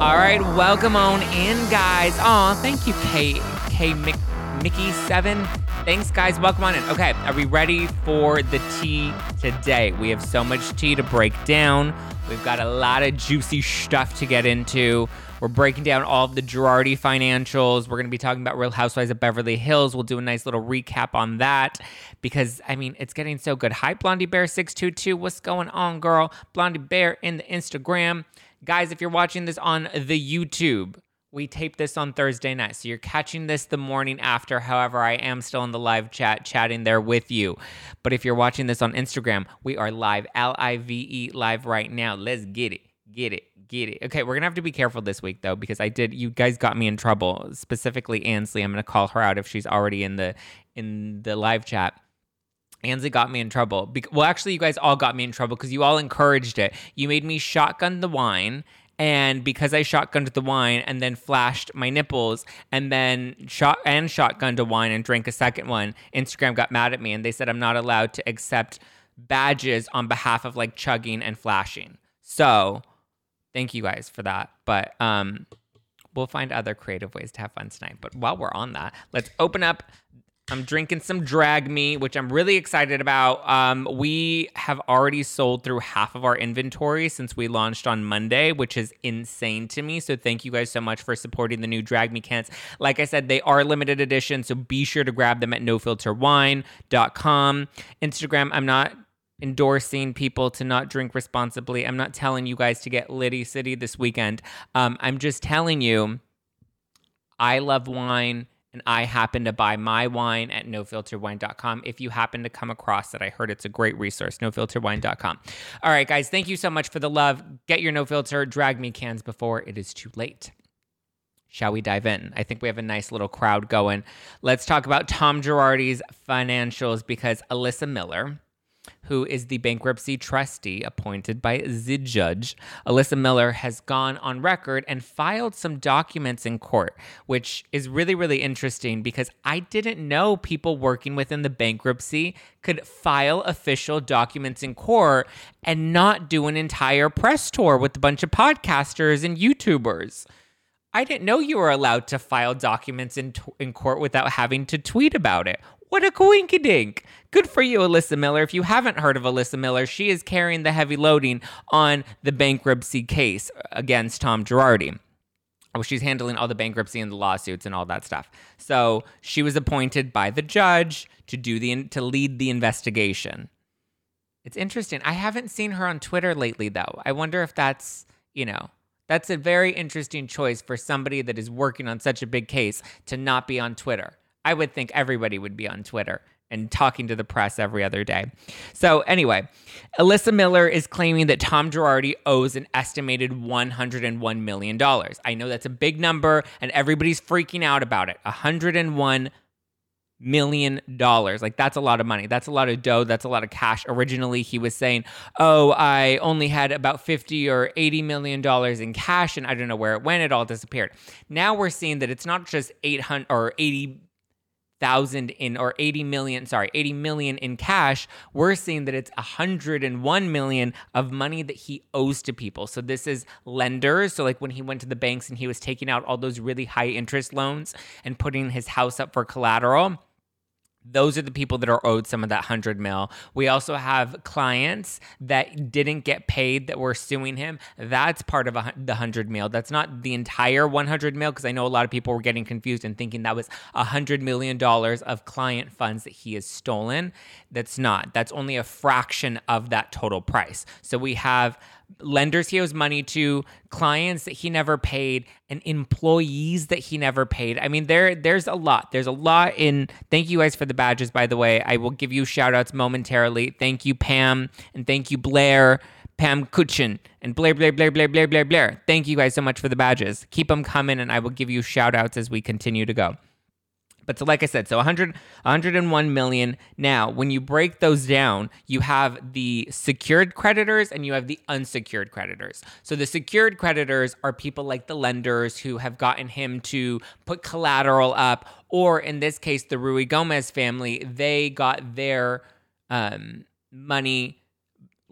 All right, welcome on in, guys. Aw, thank you, K K Mick, Mickey Seven. Thanks, guys. Welcome on in. Okay, are we ready for the tea today? We have so much tea to break down. We've got a lot of juicy stuff to get into. We're breaking down all of the Girardi financials. We're going to be talking about Real Housewives of Beverly Hills. We'll do a nice little recap on that because, I mean, it's getting so good. Hi, Blondie Bear 622. What's going on, girl? Blondie Bear in the Instagram. Guys, if you're watching this on the YouTube, we tape this on Thursday night. So you're catching this the morning after. However, I am still in the live chat, chatting there with you. But if you're watching this on Instagram, we are live, L I V E, live right now. Let's get it. Get it. Get it. Okay, we're gonna have to be careful this week though, because I did you guys got me in trouble. Specifically Ansley. I'm gonna call her out if she's already in the in the live chat. Ansley got me in trouble. Be- well, actually, you guys all got me in trouble because you all encouraged it. You made me shotgun the wine, and because I shotgunned the wine and then flashed my nipples and then shot and shotgunned a wine and drank a second one, Instagram got mad at me and they said I'm not allowed to accept badges on behalf of like chugging and flashing. So, thank you guys for that. But um we'll find other creative ways to have fun tonight. But while we're on that, let's open up I'm drinking some Drag Me, which I'm really excited about. Um, we have already sold through half of our inventory since we launched on Monday, which is insane to me. So thank you guys so much for supporting the new Drag Me cans. Like I said, they are limited edition, so be sure to grab them at nofilterwine.com. Instagram, I'm not endorsing people to not drink responsibly. I'm not telling you guys to get Liddy City this weekend. Um, I'm just telling you, I love wine and I happen to buy my wine at nofilterwine.com. If you happen to come across that, I heard it's a great resource, nofilterwine.com. All right, guys, thank you so much for the love. Get your no filter, drag me cans before it is too late. Shall we dive in? I think we have a nice little crowd going. Let's talk about Tom Girardi's financials because Elissa Miller who is the bankruptcy trustee appointed by the judge. Elissa Miller has gone on record and filed some documents in court, which is really, really interesting because I didn't know people working within the bankruptcy could file official documents in court and not do an entire press tour with a bunch of podcasters and YouTubers. I didn't know you were allowed to file documents in, t- in court without having to tweet about it. What a coinkydink. Good for you, Elissa Miller. If you haven't heard of Elissa Miller, she is carrying the heavy loading on the bankruptcy case against Tom Girardi. Oh, she's handling all the bankruptcy and the lawsuits and all that stuff. So she was appointed by the judge to do the to lead the investigation. It's interesting. I haven't seen her on Twitter lately, though. I wonder if that's you know that's a very interesting choice for somebody that is working on such a big case to not be on Twitter. I would think everybody would be on Twitter and talking to the press every other day. So, anyway, Elissa Miller is claiming that Tom Girardi owes an estimated $101 million. I know that's a big number and everybody's freaking out about it. $101 million. Like that's a lot of money. That's a lot of dough. That's a lot of cash. Originally, he was saying, "Oh, I only had about 50 or 80 million dollars in cash and I don't know where it went. It all disappeared." Now we're seeing that it's not just 800 or 80 thousand in or 80 million sorry 80 million in cash we're seeing that it's 101 million of money that he owes to people. So this is lenders. So like when he went to the banks and he was taking out all those really high interest loans and putting his house up for collateral those are the people that are owed some of that 100 mil. We also have clients that didn't get paid that were suing him. That's part of a, the 100 mil. That's not the entire 100 mil because I know a lot of people were getting confused and thinking that was a $100 million of client funds that he has stolen. That's not. That's only a fraction of that total price. So we have lenders he owes money to, clients that he never paid, and employees that he never paid. I mean, there there's a lot. There's a lot in thank you guys for the badges, by the way. I will give you shout outs momentarily. Thank you, Pam, and thank you, Blair. Pam Kuchin and Blair, Blair, Blair, Blair, Blair, Blair, Blair. Thank you guys so much for the badges. Keep them coming, and I will give you shout outs as we continue to go. But so like I said, so 100, 101 million. Now, when you break those down, you have the secured creditors and you have the unsecured creditors. So the secured creditors are people like the lenders who have gotten him to put collateral up, or in this case, the Ruigomez family, they got their um, money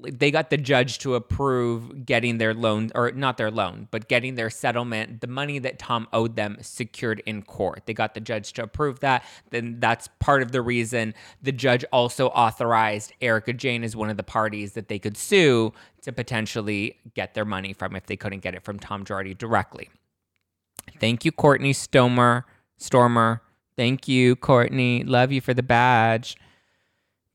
they got the judge to approve getting their loan or not their loan but getting their settlement the money that tom owed them secured in court. They got the judge to approve that. Then that's part of the reason the judge also authorized erika jayne as one of the parties that they could sue to potentially get their money from if they couldn't get it from tom girardi directly. Thank you courtney stomer stormer. Thank you courtney. Love you for the badge.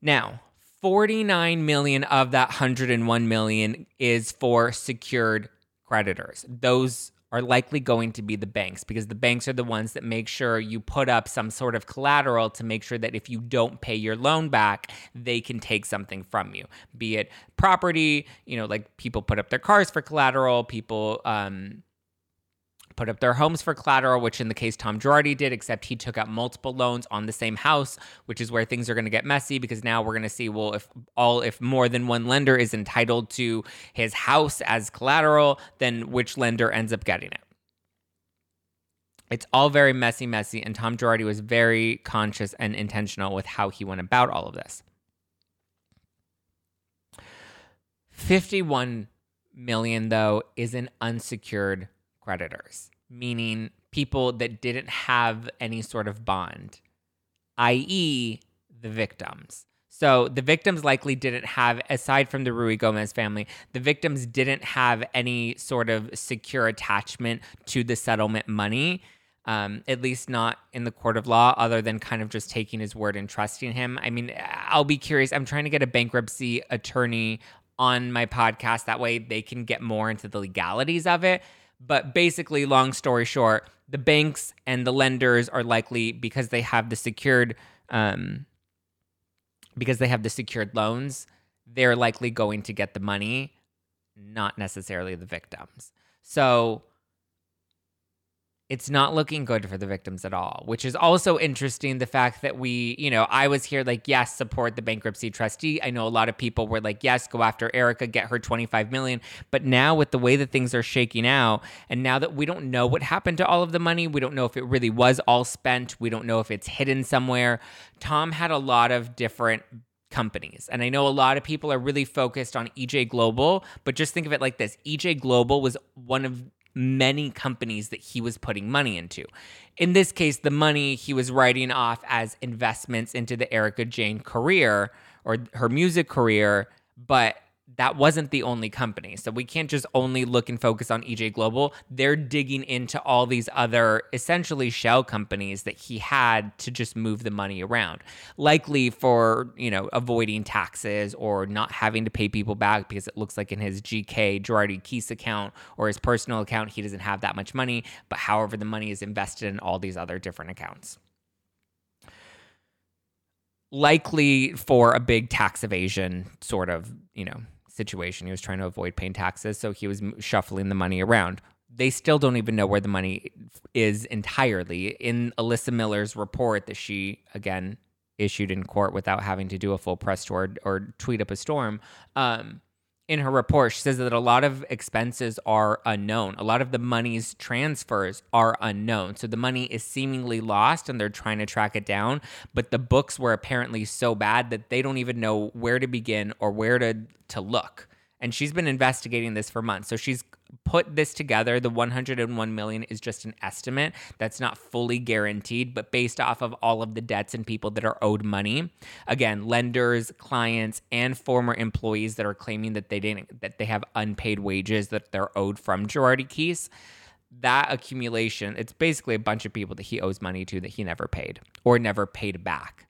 Now 49 million of that 101 million is for secured creditors. Those are likely going to be the banks because the banks are the ones that make sure you put up some sort of collateral to make sure that if you don't pay your loan back, they can take something from you, be it property, you know, like people put up their cars for collateral, people, um, put up their homes for collateral, which in the case Tom Girardi did, except he took out multiple loans on the same house, which is where things are going to get messy because now we're going to see well if all if more than one lender is entitled to his house as collateral, then which lender ends up getting it. It's all very messy, messy, and Tom Girardi was very conscious and intentional with how he went about all of this. 51 million though is an unsecured creditors, meaning people that didn't have any sort of bond, i.e., the victims. So the victims likely didn't have, aside from the Ruigomez family, the victims didn't have any sort of secure attachment to the settlement money. Um, at least not in the court of law, other than kind of just taking his word and trusting him. I mean, I'll be curious. I'm trying to get a bankruptcy attorney on my podcast. That way they can get more into the legalities of it. But basically, long story short, the banks and the lenders are likely because they have the secured um, because they have the secured loans, they're likely going to get the money, not necessarily the victims. So it's not looking good for the victims at all, which is also interesting. The fact that we, you know, I was here like, yes, support the bankruptcy trustee. I know a lot of people were like, yes, go after Erica, get her 25 million. But now with the way that things are shaking out, and now that we don't know what happened to all of the money, we don't know if it really was all spent, we don't know if it's hidden somewhere. Tom had a lot of different companies. And I know a lot of people are really focused on EJ Global, but just think of it like this EJ Global was one of many companies that he was putting money into. In this case, the money he was writing off as investments into the Erika Jayne career or her music career, but that wasn't the only company. So we can't just only look and focus on EJ Global. They're digging into all these other essentially shell companies that he had to just move the money around. Likely for, you know, avoiding taxes or not having to pay people back because it looks like in his GK Girardi Keese account or his personal account he doesn't have that much money, but however the money is invested in all these other different accounts likely for a big tax evasion sort of, you know, situation. He was trying to avoid paying taxes, so he was shuffling the money around. They still don't even know where the money is entirely. In Elissa Miller's report that she, again, issued in court without having to do a full press tour or tweet up a storm, um, in her report, she says that a lot of expenses are unknown. A lot of the money's transfers are unknown. So the money is seemingly lost and they're trying to track it down. But the books were apparently so bad that they don't even know where to begin or where to, to look and she's been investigating this for months. So she's put this together. The 101 million is just an estimate that's not fully guaranteed, but based off of all of the debts and people that are owed money. Again, lenders, clients, and former employees that are claiming that they didn't that they have unpaid wages that they're owed from Girardi Keese. That accumulation, it's basically a bunch of people that he owes money to that he never paid or never paid back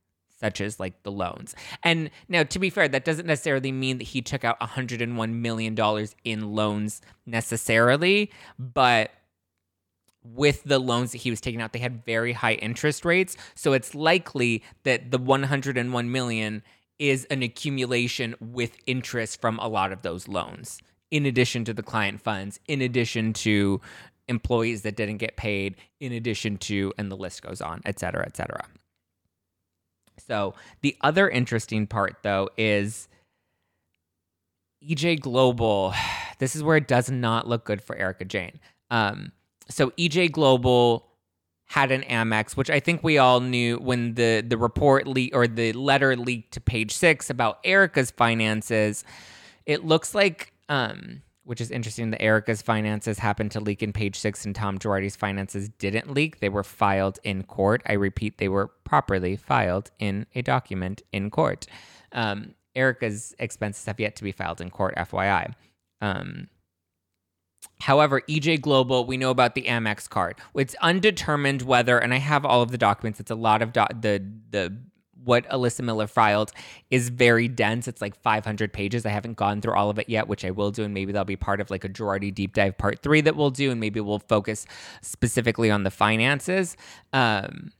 such as like the loans. And now, to be fair, that doesn't necessarily mean that he took out $101 million in loans necessarily, but with the loans that he was taking out, they had very high interest rates. So it's likely that the 101 million is an accumulation with interest from a lot of those loans, in addition to the client funds, in addition to employees that didn't get paid, in addition to, and the list goes on, et cetera, et cetera. So the other interesting part, though, is EJ Global. This is where it does not look good for Erika Jayne. Um, so EJ Global had an Amex, which I think we all knew when the the report leak or the letter leaked to Page Six about Erica's finances. it looks like um which is interesting that Erica's finances happened to leak in page six and Tom Girardi's finances didn't leak. They were filed in court. I repeat, they were properly filed in a document in court. Um, Erika's expenses have yet to be filed in court, FYI. Um, However, EJ Global, we know about the Amex card. It's undetermined whether, and I have all of the documents. It's a lot of do- the the what Elissa Miller filed is very dense. It's like 500 pages. I haven't gone through all of it yet, which I will do, and maybe that'll be part of like a Girardi deep dive part three that we'll do, and maybe we'll focus specifically on the finances. Um,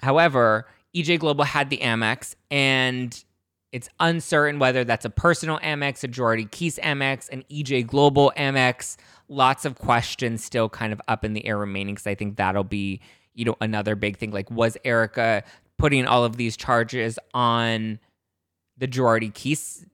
however, EJ Global had the Amex, and it's uncertain whether that's a personal Amex, a Girardi Keese Amex, an EJ Global Amex. Lots of questions still kind of up in the air remaining because I think that'll be, you know, another big thing. Like, was Erika putting all of these charges on the Girardi Keese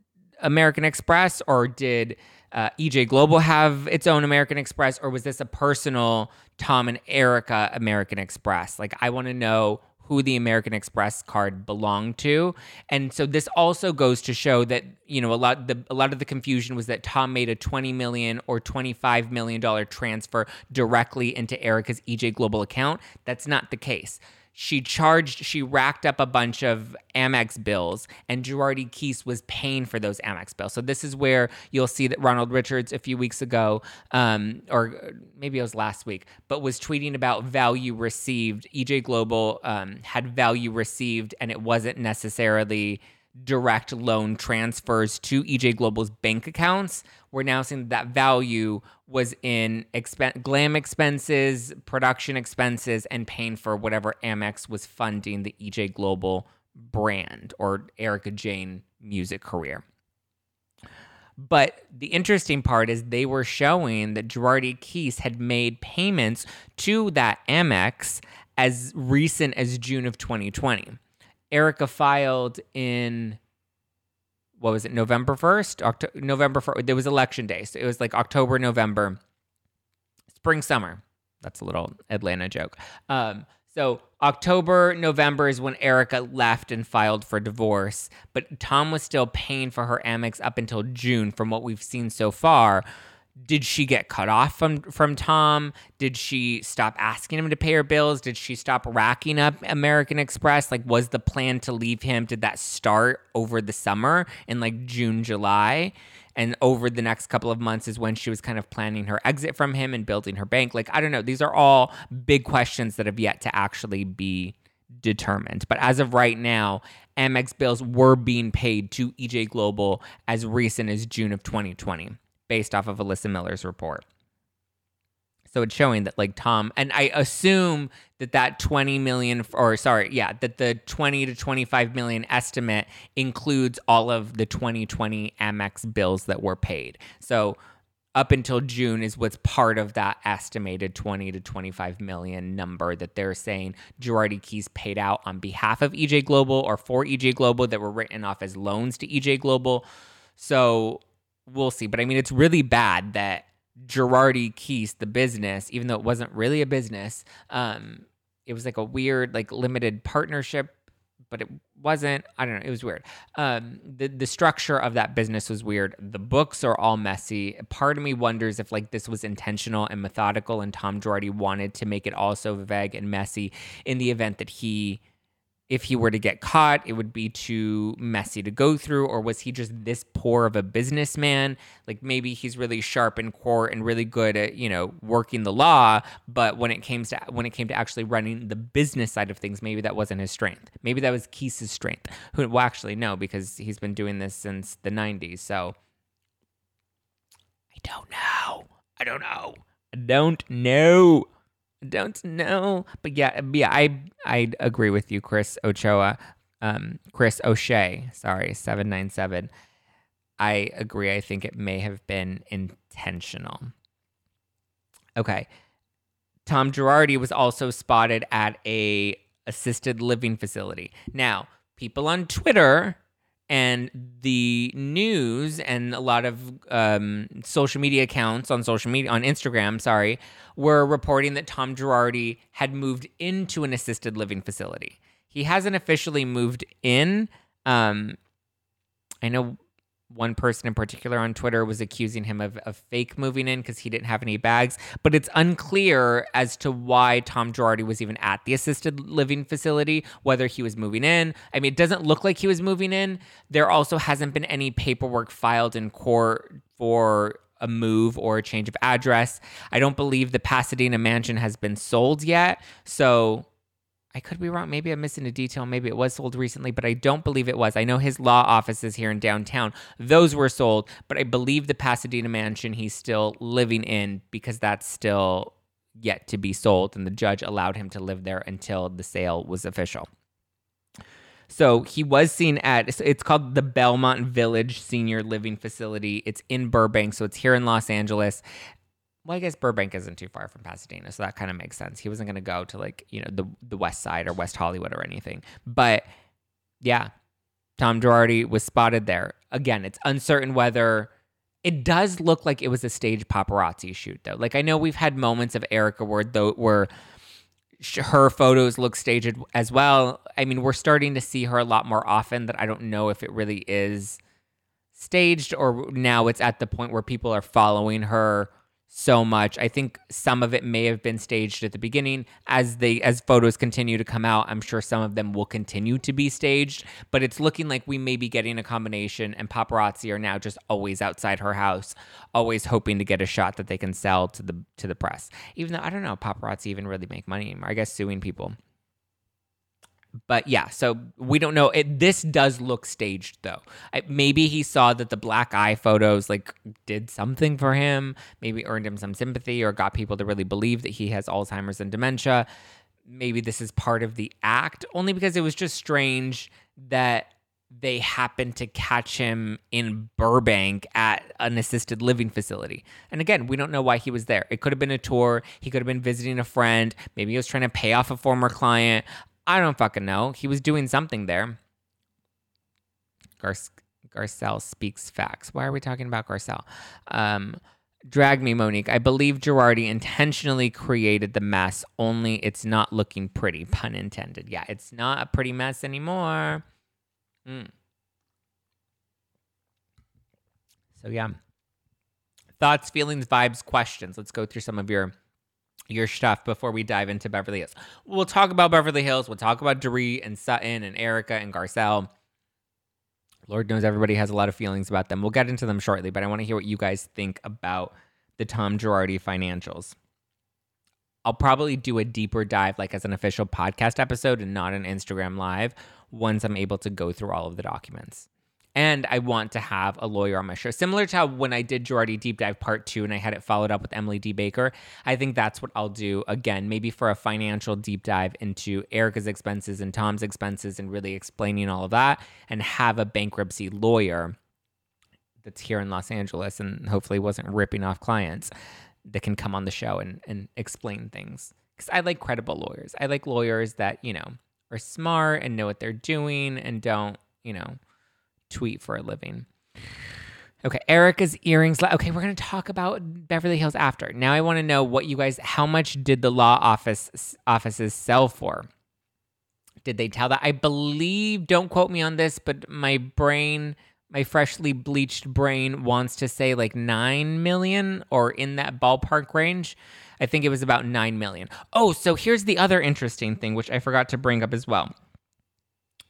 American Express, or did uh, EJ Global have its own American Express, or was this a personal Tom and Erica American Express? Like, I want to know who the American Express card belonged to. And so this also goes to show that, you know, a lot the a lot of the confusion was that Tom made a 20 million or 25 million dollar transfer directly into Erica's EJ Global account. That's not the case she charged, she racked up a bunch of Amex bills, and Girardi Keese was paying for those Amex bills. So this is where you'll see that Ronald Richards a few weeks ago, um, or maybe it was last week, but was tweeting about value received. EJ Global um, had value received, and it wasn't necessarily direct loan transfers to EJ Global's bank accounts. We're now seeing that, value was in expen- glam expenses, production expenses, and paying for whatever Amex was funding the EJ Global brand or Erika Jayne music career. But the interesting part is they were showing that Girardi Keese had made payments to that Amex as recent as June of 2020. Erika filed in what was it November 1st October November 1st there was election day so it was like October November. Spring summer. That's a little Atlanta joke. Um, so October November is when Erica left and filed for divorce but Tom was still paying for her Amex up until June from what we've seen so far did she get cut off from from Tom? Did she stop asking him to pay her bills? Did she stop racking up American Express? Like was the plan to leave him did that start over the summer in like June, July? And over the next couple of months is when she was kind of planning her exit from him and building her bank. Like I don't know, these are all big questions that have yet to actually be determined. But as of right now, Amex bills were being paid to EJ Global as recent as June of 2020 based off of Elissa Miller's report. So it's showing that like Tom and I assume that that 20 million or sorry, yeah, that the 20 to 25 million estimate includes all of the 2020 Amex bills that were paid. So up until June is what's part of that estimated 20 to 25 million number that they're saying Girardi Keese paid out on behalf of EJ Global or for EJ Global that were written off as loans to EJ Global. So we'll see. But I mean, it's really bad that Girardi Keese, the business, even though it wasn't really a business, um, it was like a weird, like limited partnership, but it wasn't. I don't know. It was weird. Um, the the structure of that business was weird. The books are all messy. Part of me wonders if like this was intentional and methodical, and Tom Girardi wanted to make it all so vague and messy in the event that he if he were to get caught, it would be too messy to go through? Or was he just this poor of a businessman? Like maybe he's really sharp in court and really good at, you know, working the law, but when it came to when it came to actually running the business side of things, maybe that wasn't his strength. Maybe that was Keese's strength. Who well actually no, because he's been doing this since the nineties. So I don't know. I don't know. I don't know don't know. But yeah, yeah, I I agree with you, Chris Ochoa. Um, Chris O'Shea, sorry, seven nine seven. I agree. I think it may have been intentional. Okay. Tom Girardi was also spotted at a assisted living facility. Now, people on Twitter and the news and a lot of um, social media accounts on social media on Instagram, sorry, were reporting that Tom Girardi had moved into an assisted living facility. He hasn't officially moved in. Um, I know one person in particular on Twitter was accusing him of, of fake moving in because he didn't have any bags. But it's unclear as to why Tom Girardi was even at the assisted living facility, whether he was moving in. I mean, it doesn't look like he was moving in. There also hasn't been any paperwork filed in court for a move or a change of address. I don't believe the Pasadena mansion has been sold yet. So I could be wrong. Maybe I'm missing a detail. Maybe it was sold recently, but I don't believe it was. I know his law offices here in downtown, those were sold, but I believe the Pasadena mansion he's still living in because that's still yet to be sold. And the judge allowed him to live there until the sale was official. So he was seen at it's called the Belmont Village Senior Living Facility. It's in Burbank, so it's here in Los Angeles well, I guess Burbank isn't too far from Pasadena, so that kind of makes sense. He wasn't going to go to like you know the the West Side or West Hollywood or anything. But yeah, Tom Girardi was spotted there. Again, it's uncertain whether it does look like it was a stage paparazzi shoot though. Like I know we've had moments of Erica where though where her photos look staged as well. I mean, we're starting to see her a lot more often. That I don't know if it really is staged or now it's at the point where people are following her so much. I think some of it may have been staged at the beginning. As they as photos continue to come out, I'm sure some of them will continue to be staged, but it's looking like we may be getting a combination and paparazzi are now just always outside her house, always hoping to get a shot that they can sell to the to the press. Even though I don't know paparazzi even really make money anymore. I guess suing people but yeah, so we don't know. It, this does look staged though. I, maybe he saw that the black eye photos like did something for him, maybe earned him some sympathy or got people to really believe that he has Alzheimer's and dementia. Maybe this is part of the act, only because it was just strange that they happened to catch him in Burbank at an assisted living facility. And again, we don't know why he was there. It could have been a tour. He could have been visiting a friend. Maybe he was trying to pay off a former client. I don't fucking know. He was doing something there. Gar- Garcelle speaks facts. Why are we talking about Garcelle? Um, drag me, Monique. I believe Girardi intentionally created the mess, only it's not looking pretty, pun intended. Yeah, it's not a pretty mess anymore. Mm. So, yeah. Thoughts, feelings, vibes, questions. Let's go through some of your your stuff before we dive into Beverly Hills. We'll talk about Beverly Hills. We'll talk about Dorit and Sutton and Erica and Garcelle. Lord knows everybody has a lot of feelings about them. We'll get into them shortly, but I want to hear what you guys think about the Tom Girardi financials. I'll probably do a deeper dive, like as an official podcast episode and not an Instagram live, once I'm able to go through all of the documents and I want to have a lawyer on my show. Similar to how when I did Girardi Deep Dive Part 2 and I had it followed up with Emily D. Baker, I think that's what I'll do again, maybe for a financial deep dive into Erica's expenses and Tom's expenses and really explaining all of that and have a bankruptcy lawyer that's here in Los Angeles and hopefully wasn't ripping off clients that can come on the show and, and explain things. Because I like credible lawyers. I like lawyers that, you know, are smart and know what they're doing and don't, you know, tweet for a living. Okay, Erica's earrings. Okay, we're gonna talk about Beverly Hills after. Now I want to know what you guys. How much did the law office offices sell for? Did they tell that? I believe. Don't quote me on this, but my brain, my freshly bleached brain, wants to say like nine million or in that ballpark range. I think it was about nine million. Oh, so here's the other interesting thing, which I forgot to bring up as well,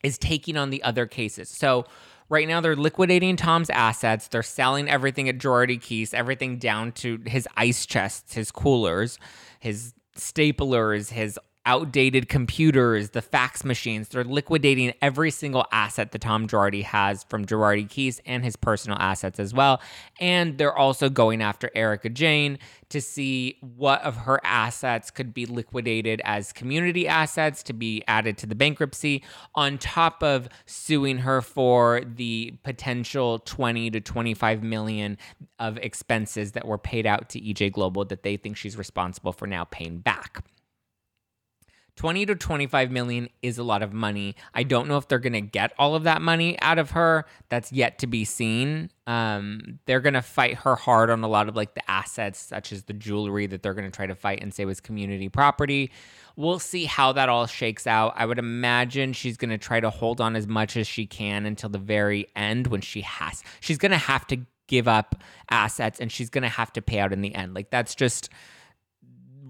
is taking on the other cases. So Right now, they're liquidating Tom's assets. They're selling everything at Girardi Keese, everything down to his ice chests, his coolers, his staplers, his outdated computers, the fax machines. They're liquidating every single asset that Tom Girardi has from Girardi Keese and his personal assets as well. And they're also going after Erika Jayne to see what of her assets could be liquidated as community assets to be added to the bankruptcy, on top of suing her for the potential 20 to 25 million of expenses that were paid out to EJ Global that they think she's responsible for now paying back. 20 to 25 million is a lot of money. I don't know if they're going to get all of that money out of her. That's yet to be seen. Um, they're going to fight her hard on a lot of like the assets, such as the jewelry that they're going to try to fight and say was community property. We'll see how that all shakes out. I would imagine she's going to try to hold on as much as she can until the very end when she has. She's going to have to give up assets and she's going to have to pay out in the end. Like that's just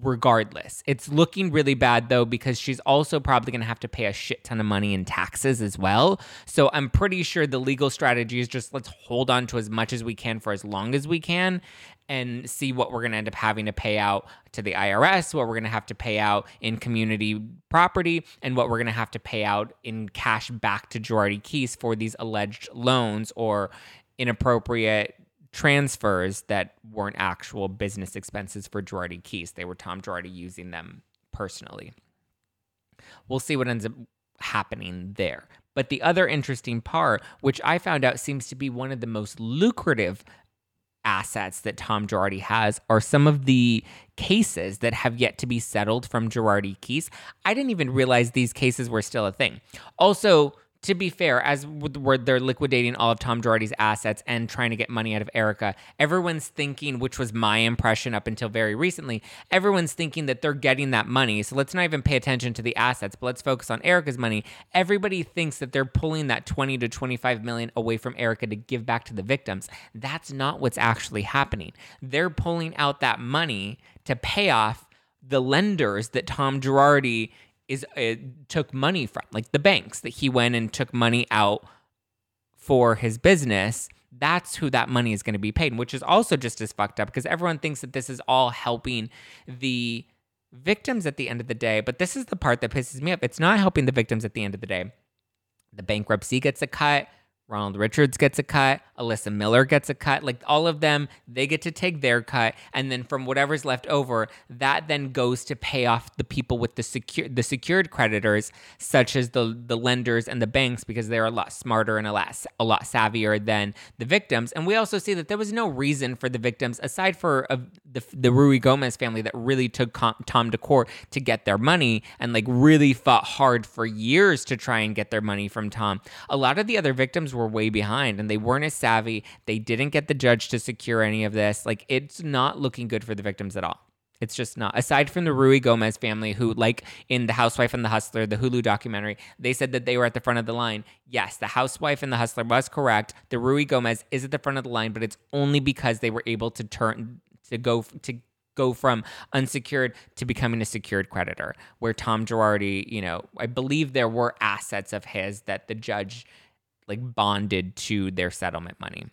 regardless. It's looking really bad though because she's also probably going to have to pay a shit ton of money in taxes as well. So I'm pretty sure the legal strategy is just let's hold on to as much as we can for as long as we can and see what we're going to end up having to pay out to the IRS, what we're going to have to pay out in community property, and what we're going to have to pay out in cash back to Girardi Keese for these alleged loans or inappropriate transfers that weren't actual business expenses for Girardi Keese. They were Tom Girardi using them personally. We'll see what ends up happening there. But the other interesting part, which I found out seems to be one of the most lucrative assets that Tom Girardi has, are some of the cases that have yet to be settled from Girardi Keese. I didn't even realize these cases were still a thing. Also, to be fair, as where they're liquidating all of Tom Girardi's assets and trying to get money out of Erica, everyone's thinking, which was my impression up until very recently, everyone's thinking that they're getting that money. So let's not even pay attention to the assets, but let's focus on Erica's money. Everybody thinks that they're pulling that 20 to 25 million away from Erica to give back to the victims. That's not what's actually happening. They're pulling out that money to pay off the lenders that Tom Girardi is uh, took money from, like the banks that he went and took money out for his business. That's who that money is going to be paid, which is also just as fucked up because everyone thinks that this is all helping the victims at the end of the day. But this is the part that pisses me off. It's not helping the victims at the end of the day. The bankruptcy gets a cut. Ronald Richards gets a cut, Elissa Miller gets a cut. Like all of them, they get to take their cut, and then from whatever's left over, that then goes to pay off the people with the secure the secured creditors, such as the the lenders and the banks, because they're a lot smarter and a lot a lot savvier than the victims. And we also see that there was no reason for the victims, aside for the the Ruigomez family, that really took Tom to court to get their money and like really fought hard for years to try and get their money from Tom. A lot of the other victims were way behind and they weren't as savvy. They didn't get the judge to secure any of this. Like, it's not looking good for the victims at all. It's just not. Aside from the Ruigomez family, who, like in The Housewife and the Hustler, the Hulu documentary, they said that they were at the front of the line. Yes, The Housewife and the Hustler was correct. The Ruigomez is at the front of the line, but it's only because they were able to turn to go to go from unsecured to becoming a secured creditor. Where Tom Girardi, you know, I believe there were assets of his that the judge like bonded to their settlement money.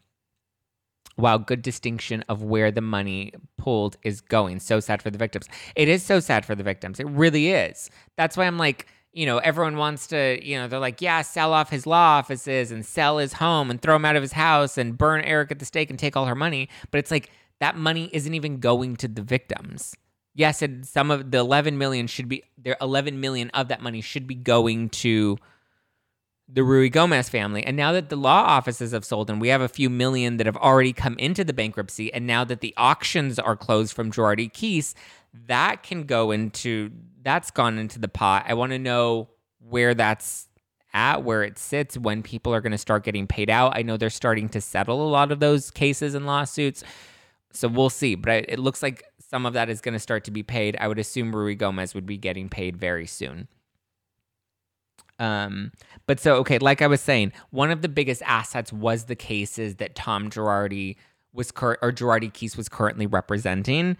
Wow, good distinction of where the money pulled is going. So sad for the victims. It is so sad for the victims. It really is. That's why I'm like, you know, everyone wants to, you know, they're like, yeah, sell off his law offices and sell his home and throw him out of his house and burn Eric at the stake and take all her money. But it's like that money isn't even going to the victims. Yes, and some of the 11 million should be there 11 million of that money should be going to the Ruigomez family. And now that the law offices have sold and we have a few million that have already come into the bankruptcy, and now that the auctions are closed from Girardi Keese, that can go into that's gone into the pot. I want to know where that's at, where it sits, when people are going to start getting paid out. I know they're starting to settle a lot of those cases and lawsuits. So we'll see. But it looks like some of that is going to start to be paid. I would assume Ruigomez would be getting paid very soon. Um, but so okay, like I was saying, one of the biggest assets was the cases that Tom Girardi was cur- or Girardi Keese was currently representing.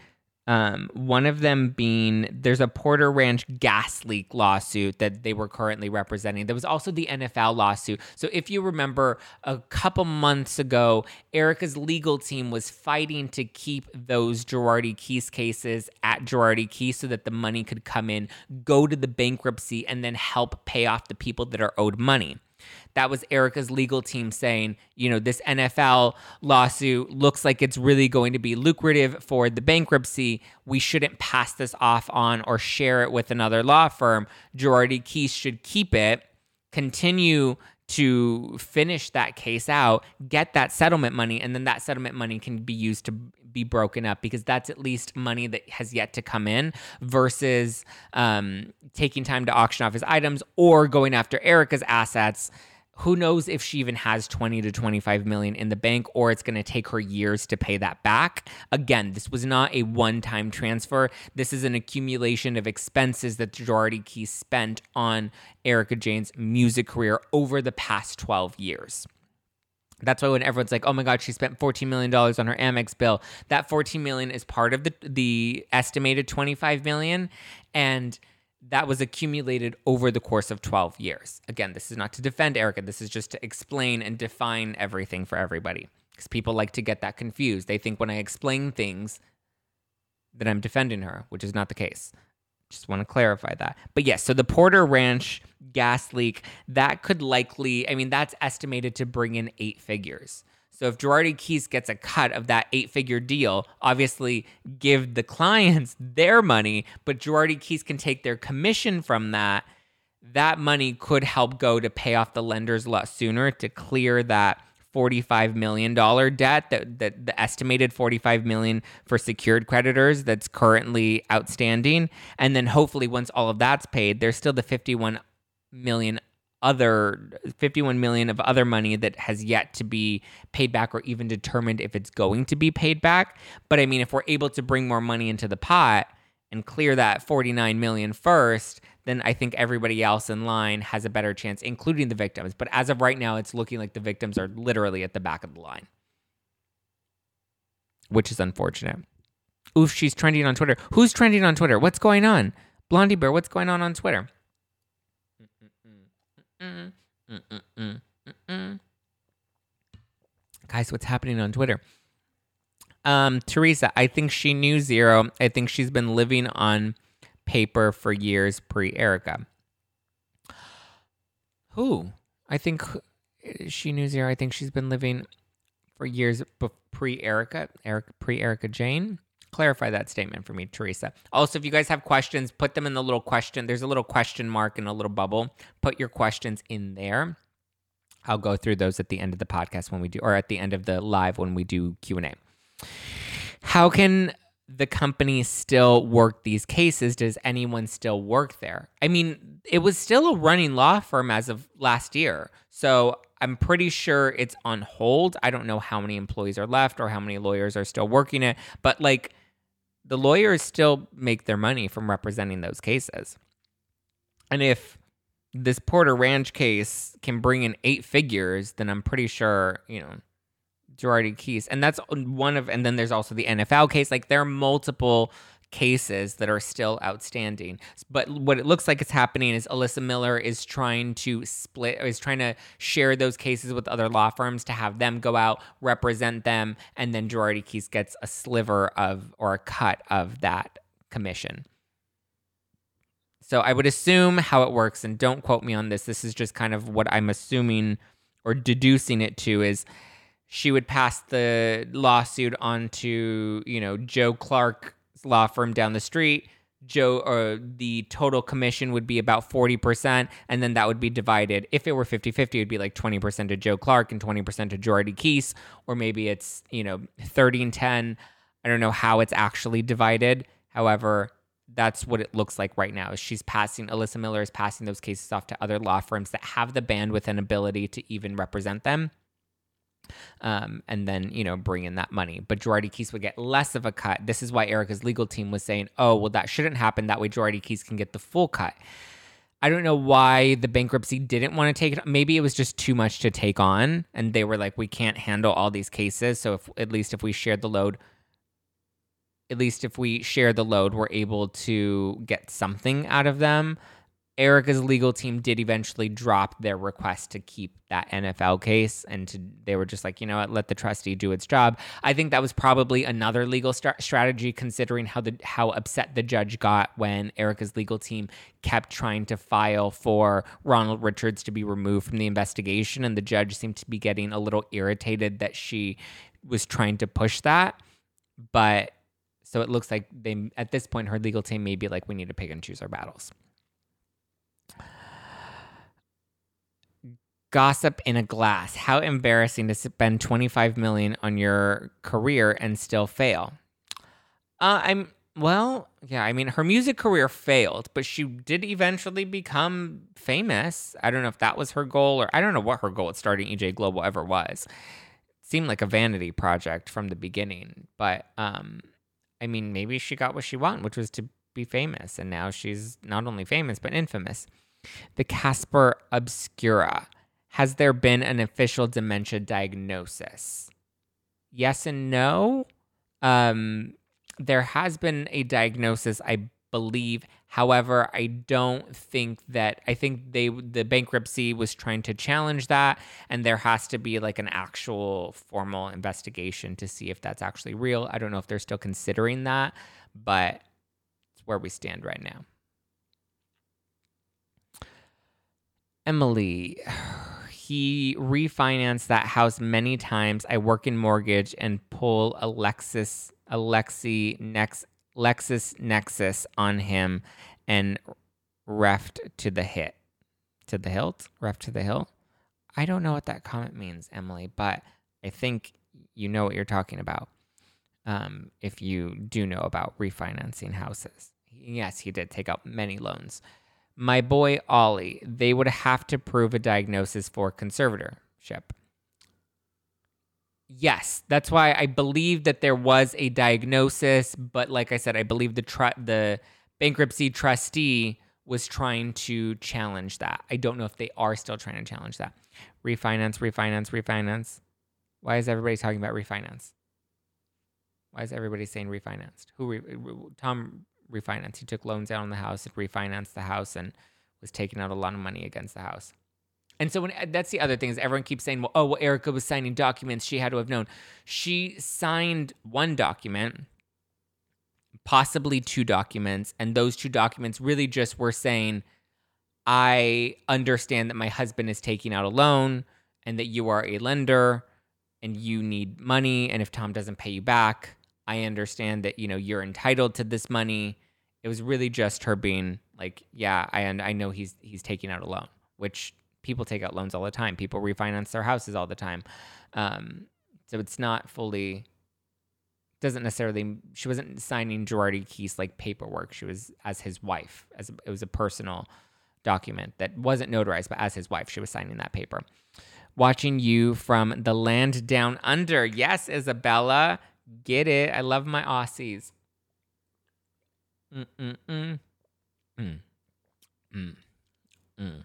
Um, one of them being there's a Porter Ranch gas leak lawsuit that they were currently representing. There was also the NFL lawsuit. So if you remember a couple months ago, Erica's legal team was fighting to keep those Girardi Keese cases at Girardi Keese so that the money could come in, go to the bankruptcy, and then help pay off the people that are owed money. That was Erica's legal team saying, you know, this NFL lawsuit looks like it's really going to be lucrative for the bankruptcy. We shouldn't pass this off on or share it with another law firm. Girardi Keese should keep it, continue to finish that case out, get that settlement money, and then that settlement money can be used to be broken up because that's at least money that has yet to come in versus um, taking time to auction off his items or going after Erica's assets who knows if she even has 20 to 25 million in the bank or it's going to take her years to pay that back. Again, this was not a one-time transfer. This is an accumulation of expenses that Girardi Key spent on Erika Jayne's music career over the past 12 years. That's why when everyone's like, "Oh my God, she spent fourteen million dollars on her Amex bill," that fourteen million is part of the the estimated twenty five million, and that was accumulated over the course of 12 years. Again, this is not to defend Erica. This is just to explain and define everything for everybody. Because people like to get that confused. They think when I explain things that I'm defending her, which is not the case. Just want to clarify that. But yes, so the Porter Ranch gas leak, that could likely, I mean, that's estimated to bring in eight figures. So if Girardi Keese gets a cut of that eight figure deal, obviously give the clients their money, but Girardi Keese can take their commission from that. That money could help go to pay off the lenders a lot sooner to clear that $45 million debt that, that the estimated 45 million for secured creditors that's currently outstanding and then hopefully once all of that's paid there's still the 51 million other 51 million of other money that has yet to be paid back or even determined if it's going to be paid back. But I mean, if we're able to bring more money into the pot and clear that 49 million first, then I think everybody else in line has a better chance, including the victims. But as of right now, it's looking like the victims are literally at the back of the line, which is unfortunate. Oof, she's trending on Twitter. Who's trending on Twitter? What's going on? Blondie Bear, what's going on on Twitter? Guys, what's happening on Twitter? Um, Teresa, I think she knew zero. I think she's been living on paper for years pre Erica. Who? I think eh, she knew zero. I think she's been living for years pre Erica, Eric pre Erika Jayne. clarify that statement for me, Teresa. Also, if you guys have questions, put them in the little question. There's a little question mark in a little bubble. Put your questions in there. I'll go through those at the end of the podcast when we do, or at the end of the live when we do Q and A. How can the company still work these cases? Does anyone still work there? I mean, it was still a running law firm as of last year. So I'm pretty sure it's on hold. I don't know how many employees are left or how many lawyers are still working it, but like the lawyers still make their money from representing those cases. And if this Porter Ranch case can bring in eight figures, then I'm pretty sure, you know, Girardi Keese. And that's one of, and then there's also the NFL case. Like there are multiple cases that are still outstanding. But what it looks like is happening is Elissa Miller is trying to split, is trying to share those cases with other law firms to have them go out, represent them, and then Girardi Keese gets a sliver of or a cut of that commission. So I would assume how it works, and don't quote me on this. This is just kind of what I'm assuming or deducing it to is she would pass the lawsuit on to, you know, Joe Clark's law firm down the street. Joe or the total commission would be about 40% and then that would be divided. If it were 50-50 it would be like 20% to joe clark and 20% to Girardi Keese or maybe it's you know 30 and 10 i don't know how it's actually divided. However that's what it looks like right now she's passing elissa miller is passing those cases off to other law firms that have the bandwidth and ability to even represent them um, and then you know bring in that money. But Girardi Keese would get less of a cut. This is why Erica's legal team was saying, "Oh, well, that shouldn't happen. That way, Girardi Keese can get the full cut." I don't know why the bankruptcy didn't want to take it. Maybe it was just too much to take on, and they were like, "We can't handle all these cases." So, if at least if we shared the load, at least if we share the load, we're able to get something out of them. Erika's legal team did eventually drop their request to keep that NFL case, and to, they were just like, you know what, let the trustee do its job. I think that was probably another legal st- strategy, considering how the how upset the judge got when Erica's legal team kept trying to file for Ronald Richards to be removed from the investigation, and the judge seemed to be getting a little irritated that she was trying to push that, but. So it looks like they, at this point, her legal team may be like, we need to pick and choose our battles. Gossip in a glass. How embarrassing to spend 25 million on your career and still fail. Uh, I'm well, yeah, I mean her music career failed, but she did eventually become famous. I don't know if that was her goal or I don't know what her goal at starting EJ Global ever was. It seemed like a vanity project from the beginning, but um I mean maybe she got what she wanted, which was to be famous, and now she's not only famous but infamous. The Casper Obscura. Has there been an official dementia diagnosis? Yes and no. Um, there has been a diagnosis, I believe. However, I don't think that I think they the bankruptcy was trying to challenge that and there has to be like an actual formal investigation to see if that's actually real. I don't know if they're still considering that, but it's where we stand right now. Emily, he refinanced that house many times. I work in mortgage and pull Alexis Alexi Nex LexisNexis on him and refed to the hit. To the hilt? Ref to the hilt? I don't know what that comment means, Emily, but I think you know what you're talking about. Um, if you do know about refinancing houses. Yes, he did take out many loans. My boy Ollie, they would have to prove a diagnosis for conservatorship. Yes, that's why I believe that there was a diagnosis, but like I said, I believe the tr- the bankruptcy trustee was trying to challenge that. I don't know if they are still trying to challenge that. Refinance, refinance, refinance. Why is everybody talking about refinance? Why is everybody saying refinanced? Who re- Tom refinanced? He took loans out on the house and refinanced the house and was taking out a lot of money against the house. And so when that's the other thing is everyone keeps saying, well, oh, well, Erika was signing documents she had to have known. She signed one document, possibly two documents, and those two documents really just were saying, I understand that my husband is taking out a loan and that you are a lender and you need money and if Tom doesn't pay you back, I understand that you know you're entitled to this money. It was really just her being like, yeah, I and I know he's he's taking out a loan, which people take out loans all the time. People refinance their houses all the time. Um, so it's not fully doesn't necessarily she wasn't signing Girardi Keese like paperwork. She was as his wife. As it was a personal document that wasn't notarized, but as his wife, she was signing that paper. Watching you from the land down under. Yes, Isabella. Get it. I love my Aussies. Mm-mm-mm. Mm. Mm.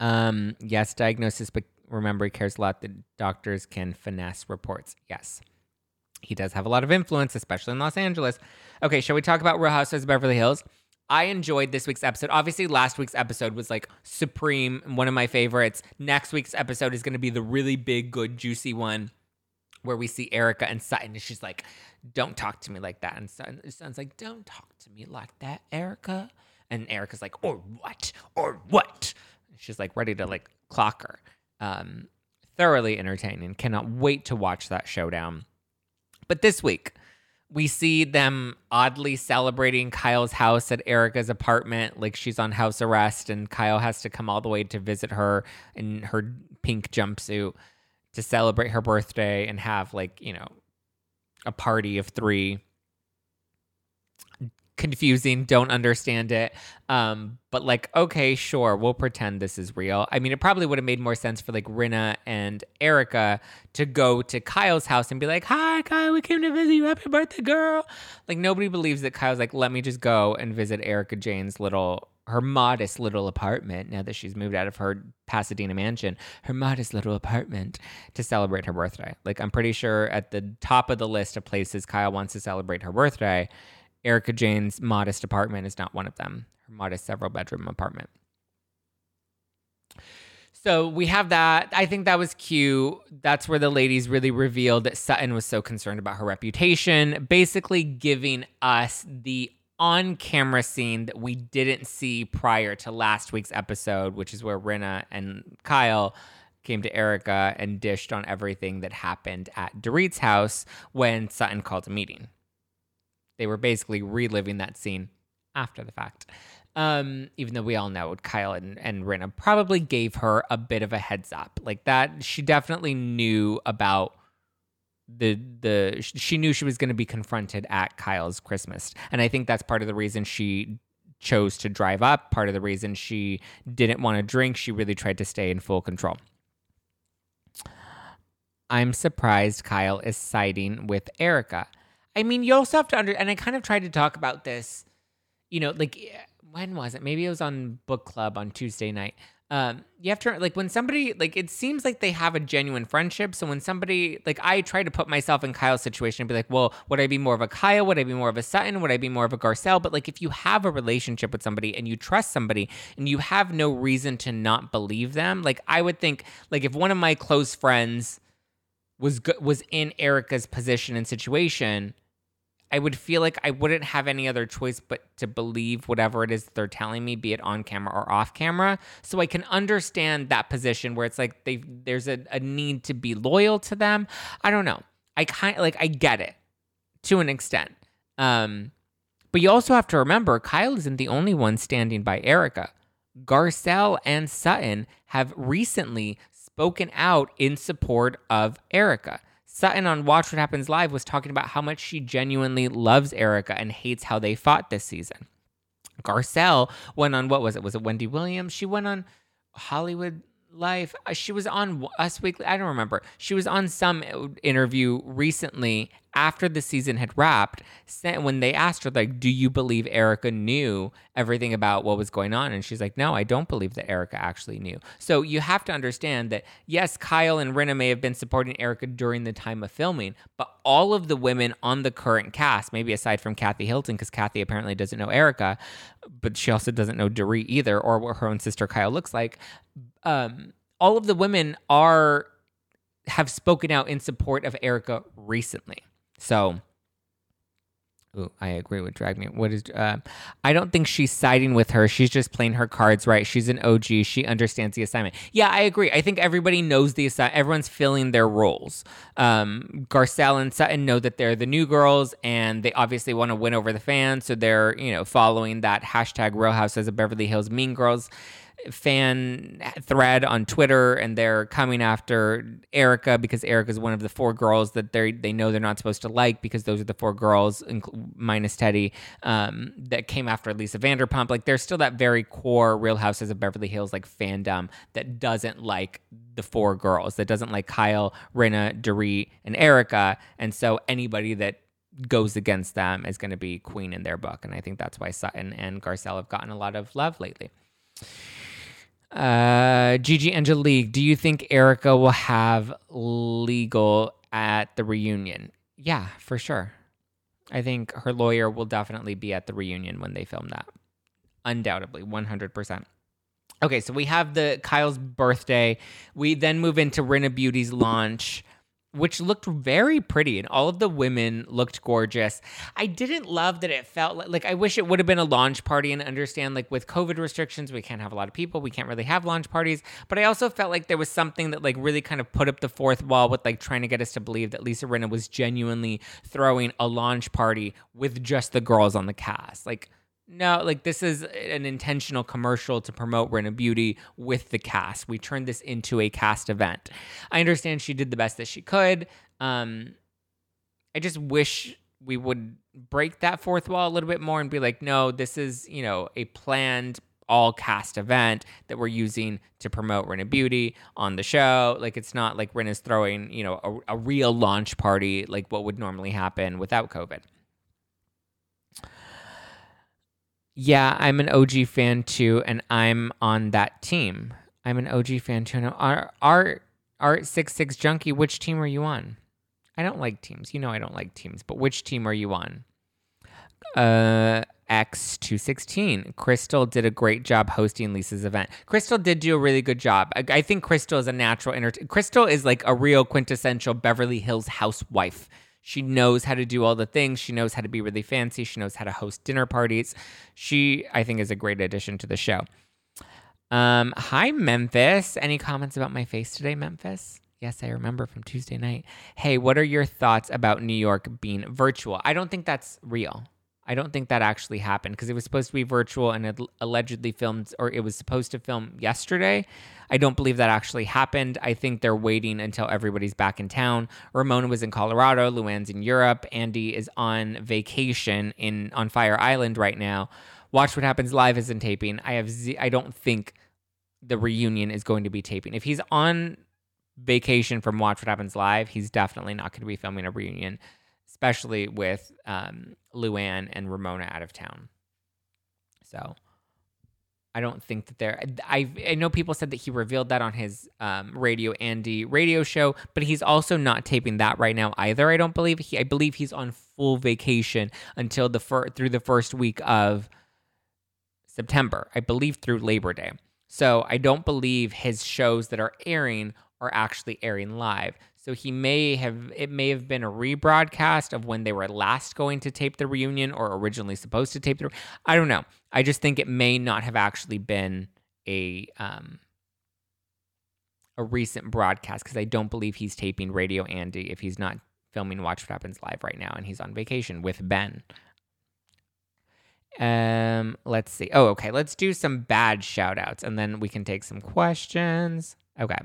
Um, yes, diagnosis, but remember, he cares a lot that doctors can finesse reports. Yes. He does have a lot of influence, especially in Los Angeles. Okay, shall we talk about Real Housewives of Beverly Hills? I enjoyed this week's episode. Obviously, last week's episode was like supreme, one of my favorites. Next week's episode is going to be the really big, good, juicy one where we see Erica and Sutton, and she's like, "Don't talk to me like that." And Sutton, Sutton's like, "Don't talk to me like that, Erica." And Erica's like, "Or what? Or what?" She's like ready to like clock her. Um, thoroughly entertaining. Cannot wait to watch that showdown. But this week, we see them oddly celebrating Kyle's house at Erica's apartment. Like she's on house arrest, and Kyle has to come all the way to visit her in her pink jumpsuit to celebrate her birthday and have, like, you know, a party of three confusing, don't understand it. Um, but like, okay, sure, we'll pretend this is real. I mean, it probably would have made more sense for like Rinna and Erica to go to Kyle's house and be like, Hi, Kyle, we came to visit you. Happy birthday, girl. Like, nobody believes that Kyle's like, Let me just go and visit Erika Jayne's little, her modest little apartment now that she's moved out of her Pasadena mansion, her modest little apartment to celebrate her birthday. Like, I'm pretty sure at the top of the list of places Kyle wants to celebrate her birthday Erika Jayne's modest apartment is not one of them, her modest several bedroom apartment. So we have that. I think that was cute. That's where the ladies really revealed that Sutton was so concerned about her reputation, basically giving us the on camera scene that we didn't see prior to last week's episode, which is where Rinna and Kyle came to Erica and dished on everything that happened at Dorit's house when Sutton called a meeting. They were basically reliving that scene after the fact. Um, even though we all know Kyle and, and Rinna probably gave her a bit of a heads up. Like that, she definitely knew about the the she knew she was going to be confronted at Kyle's Christmas. And I think that's part of the reason she chose to drive up, part of the reason she didn't want to drink. She really tried to stay in full control. I'm surprised Kyle is siding with Erica. I mean, you also have to under, and I kind of tried to talk about this, you know, like eh, when was it? Maybe it was on book club on Tuesday night. Um, you have to like when somebody like it seems like they have a genuine friendship. So when somebody like I try to put myself in Kyle's situation and be like, well, would I be more of a Kyle? Would I be more of a Sutton? Would I be more of a Garcelle? But like if you have a relationship with somebody and you trust somebody and you have no reason to not believe them, like I would think like if one of my close friends was was in Erica's position and situation, I would feel like I wouldn't have any other choice but to believe whatever it is they're telling me, be it on camera or off camera. So I can understand that position where it's like they there's a, a need to be loyal to them. I don't know. I kind of like I get it to an extent. Um, but you also have to remember Kyle isn't the only one standing by Erica. Garcelle and Sutton have recently spoken out in support of Erika. Sutton on Watch What Happens Live was talking about how much she genuinely loves Erica and hates how they fought this season. Garcelle went on what was it? Was it Wendy Williams? She went on Hollywood Life. Uh, she was on Us Weekly. I don't remember. She was on some interview recently after the season had wrapped, when they asked her, like, do you believe Erica knew everything about what was going on? And she's like, no, I don't believe that Erica actually knew. So you have to understand that, yes, Kyle and Rinna may have been supporting Erica during the time of filming, but all of the women on the current cast, maybe aside from Kathy Hilton, because Kathy apparently doesn't know Erica, but she also doesn't know Dorit either, or what her own sister Kyle looks like. Um, all of the women are have spoken out in support of Erica recently. So, Ooh, I agree with Drag Me. What is? Uh, I don't think she's siding with her. She's just playing her cards right. She's an OG. She understands the assignment. Yeah, I agree. I think everybody knows the assignment. Everyone's filling their roles. Um, Garcelle and Sutton know that they're the new girls, and they obviously want to win over the fans. So they're you know following that hashtag Real Houses of Beverly Hills Mean Girls fan thread on Twitter and they're coming after Erica because Erica is one of the four girls that they they know they're not supposed to like because those are the four girls minus Teddy um, that came after Lisa Vanderpump. Like there's still that very core Real Houses of Beverly Hills like fandom that doesn't like the four girls that doesn't like Kyle, Rinna, Dorit, and Erica, and so anybody that goes against them is going to be queen in their book, and I think that's why Sutton and Garcelle have gotten a lot of love lately. Uh, Gigi Angelique, do you think Erica will have legal at the reunion? Yeah, for sure. I think her lawyer will definitely be at the reunion when they film that. Undoubtedly, 100%. Okay, so we have the Kyle's birthday. We then move into Rinna Beauty's launch which looked very pretty and all of the women looked gorgeous. I didn't love that it felt like, like I wish it would have been a launch party and understand like with COVID restrictions we can't have a lot of people, we can't really have launch parties, but I also felt like there was something that like really kind of put up the fourth wall with like trying to get us to believe that Lisa Rinna was genuinely throwing a launch party with just the girls on the cast. Like no, like this is an intentional commercial to promote Rinna Beauty with the cast. We turned this into a cast event. I understand she did the best that she could. Um, I just wish we would break that fourth wall a little bit more and be like, no, this is, you know, a planned all cast event that we're using to promote Rinna Beauty on the show. Like it's not like Rinna's throwing, you know, a, a real launch party like what would normally happen without COVID. Yeah, I'm an OG fan too, and I'm on that team. I'm an OG fan too. Our art art six six junkie. Which team are you on? I don't like teams. You know I don't like teams. But which team are you on? Uh, X two sixteen. Crystal did a great job hosting Lisa's event. Crystal did do a really good job. I, I think Crystal is a natural entertainer. Crystal is like a real quintessential Beverly Hills housewife. She knows how to do all the things. She knows how to be really fancy. She knows how to host dinner parties. She, I think, is a great addition to the show. Um, hi, Memphis. Any comments about my face today, Memphis? Yes, I remember from Tuesday night. Hey, what are your thoughts about New York being virtual? I don't think that's real. I don't think that actually happened because it was supposed to be virtual and it allegedly filmed, or it was supposed to film yesterday. I don't believe that actually happened. I think they're waiting until everybody's back in town. Ramona was in Colorado, Luann's in Europe, Andy is on vacation in on Fire Island right now. Watch What Happens Live isn't taping. I have z- I don't think the reunion is going to be taping. If he's on vacation from Watch What Happens Live, he's definitely not going to be filming a reunion especially with um, Luann and Ramona out of town. So I don't think that they're. I I know people said that he revealed that on his um, Radio Andy radio show, but he's also not taping that right now either. I don't believe he. I believe he's on full vacation until the fir- through the first week of September. I believe through Labor Day. So I don't believe his shows that are airing are actually airing live. So he may have it may have been a rebroadcast of when they were last going to tape the reunion or originally supposed to tape the I don't know. I just think it may not have actually been a um a recent broadcast because I don't believe he's taping Radio Andy if he's not filming Watch What Happens Live right now and he's on vacation with Ben. Um, let's see. Oh, okay. Let's do some bad shout outs and then we can take some questions. Okay.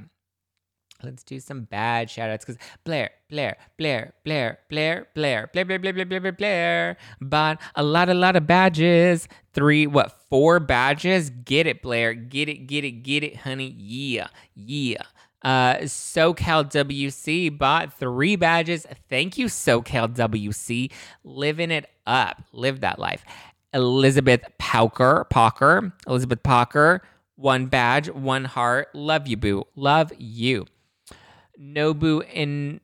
Let's do some bad shout outs because Blair, Blair, Blair, Blair, Blair, Blair, Blair, Blair, Blair, Blair, Blair, Blair, Blair, bought a lot, a lot of badges. Three, what, four badges? Get it, Blair. Get it, get it, get it, honey. Yeah, yeah. Uh, SoCal WC bought three badges. Thank you, SoCal WC. Living it up. Live that life. Elizabeth Pauker, Pauker, Elizabeth Pauker, one badge, one heart. Love you, boo. Love you. Nobu and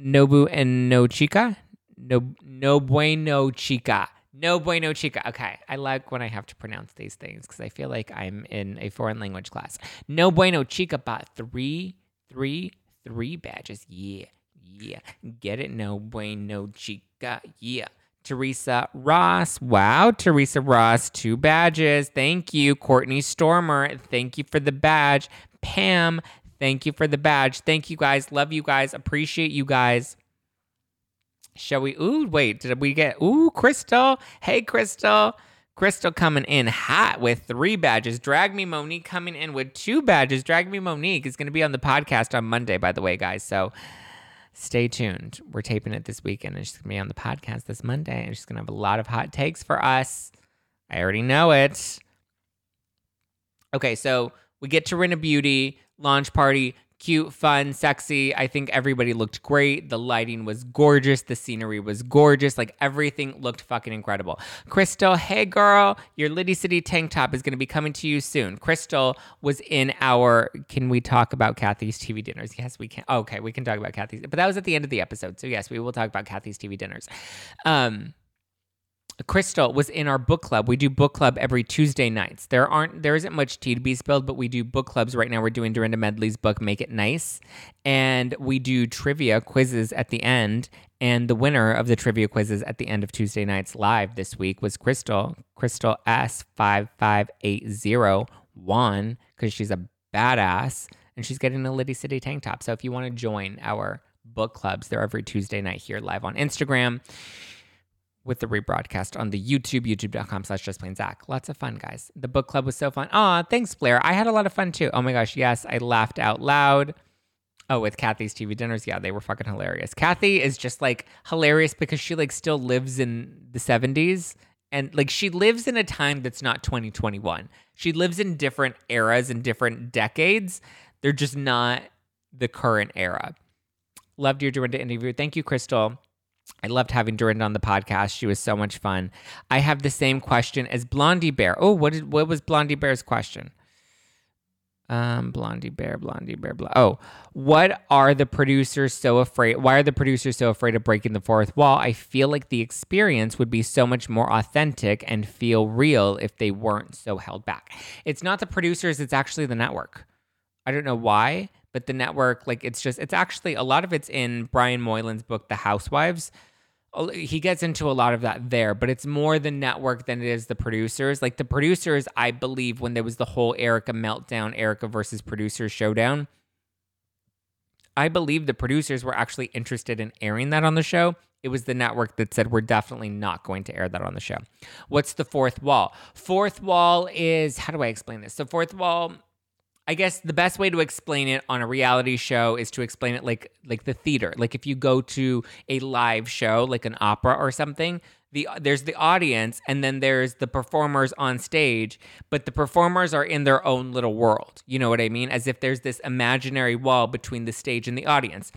Nobu and No Chica. No No Bueno Chica. No Bueno Chica. Okay. I like when I have to pronounce these things because I feel like I'm in a foreign language class. No Bueno Chica bought three, three, three badges. Yeah. Yeah. Get it? No Bueno Chica. Yeah. Teresa Ross. Wow, Teresa Ross, two badges. Thank you. Courtney Stormer, thank you for the badge. Pam, Thank you for the badge. Thank you guys. Love you guys. Appreciate you guys. Shall we? Ooh, wait. Did we get? Ooh, Crystal. Hey, Crystal. Crystal coming in hot with three badges. Drag Me Monique coming in with two badges. Drag Me Monique is going to be on the podcast on Monday, by the way, guys. So stay tuned. We're taping it this weekend and she's going to be on the podcast this Monday and she's going to have a lot of hot takes for us. I already know it. Okay, so we get to Rinna Beauty launch party. Cute, fun, sexy. I think everybody looked great. The lighting was gorgeous. The scenery was gorgeous. Like everything looked fucking incredible. Crystal, hey girl, your Liddy City tank top is going to be coming to you soon. Crystal was in our. Can we talk about Kathy's TV dinners? Yes, we can. Okay, we can talk about Kathy's. But that was at the end of the episode. So yes, we will talk about Kathy's TV dinners. Um, Crystal was in our book club. We do book club every Tuesday nights. There aren't there isn't much tea to be spilled, but we do book clubs right now. We're doing Dorinda Medley's book, Make It Nice, and we do trivia quizzes at the end. And the winner of the trivia quizzes at the end of Tuesday nights live this week was Crystal. Crystal S five five eight zero one because she's a badass and she's getting a Liddy City tank top. So if you want to join our book clubs, they're every Tuesday night here live on Instagram with the rebroadcast on the YouTube, youtube.com slash just plain Zack. Lots of fun, guys. The book club was so fun. Aw, thanks, Blair. I had a lot of fun too. Oh my gosh, yes, I laughed out loud. Oh, with Kathy's TV dinners, yeah, they were fucking hilarious. Kathy is just like hilarious because she like still lives in the 70s and like she lives in a time that's not 2021. She lives in different eras and different decades. They're just not the current era. Loved your Dorinda interview. Thank you, Crystal. I loved having Dorinda on the podcast. She was so much fun. I have the same question as Blondie Bear. Oh, what did what was Blondie Bear's question? Um, Blondie Bear, Blondie Bear, blah. Oh, what are the producers so afraid? Why are the producers so afraid of breaking the fourth wall? I feel like the experience would be so much more authentic and feel real if they weren't so held back. It's not the producers, it's actually the network. I don't know why, but the network, like, it's just, it's actually a lot of it's in Brian Moylan's book, The Housewives he gets into a lot of that there, but it's more the network than it is the producers. Like the producers, I believe, when there was the whole Erica meltdown, Erica versus producers showdown, I believe the producers were actually interested in airing that on the show. it was the network that said we're definitely not going to air that on the show. What's the fourth wall? Fourth wall is how do I explain this? So fourth wall I guess the best way to explain it on a reality show is to explain it like like the theater. Like if you go to a live show, like an opera or something, the there's the audience and then there's the performers on stage, but the performers are in their own little world. You know what I mean? As if there's this imaginary wall between the stage and the audience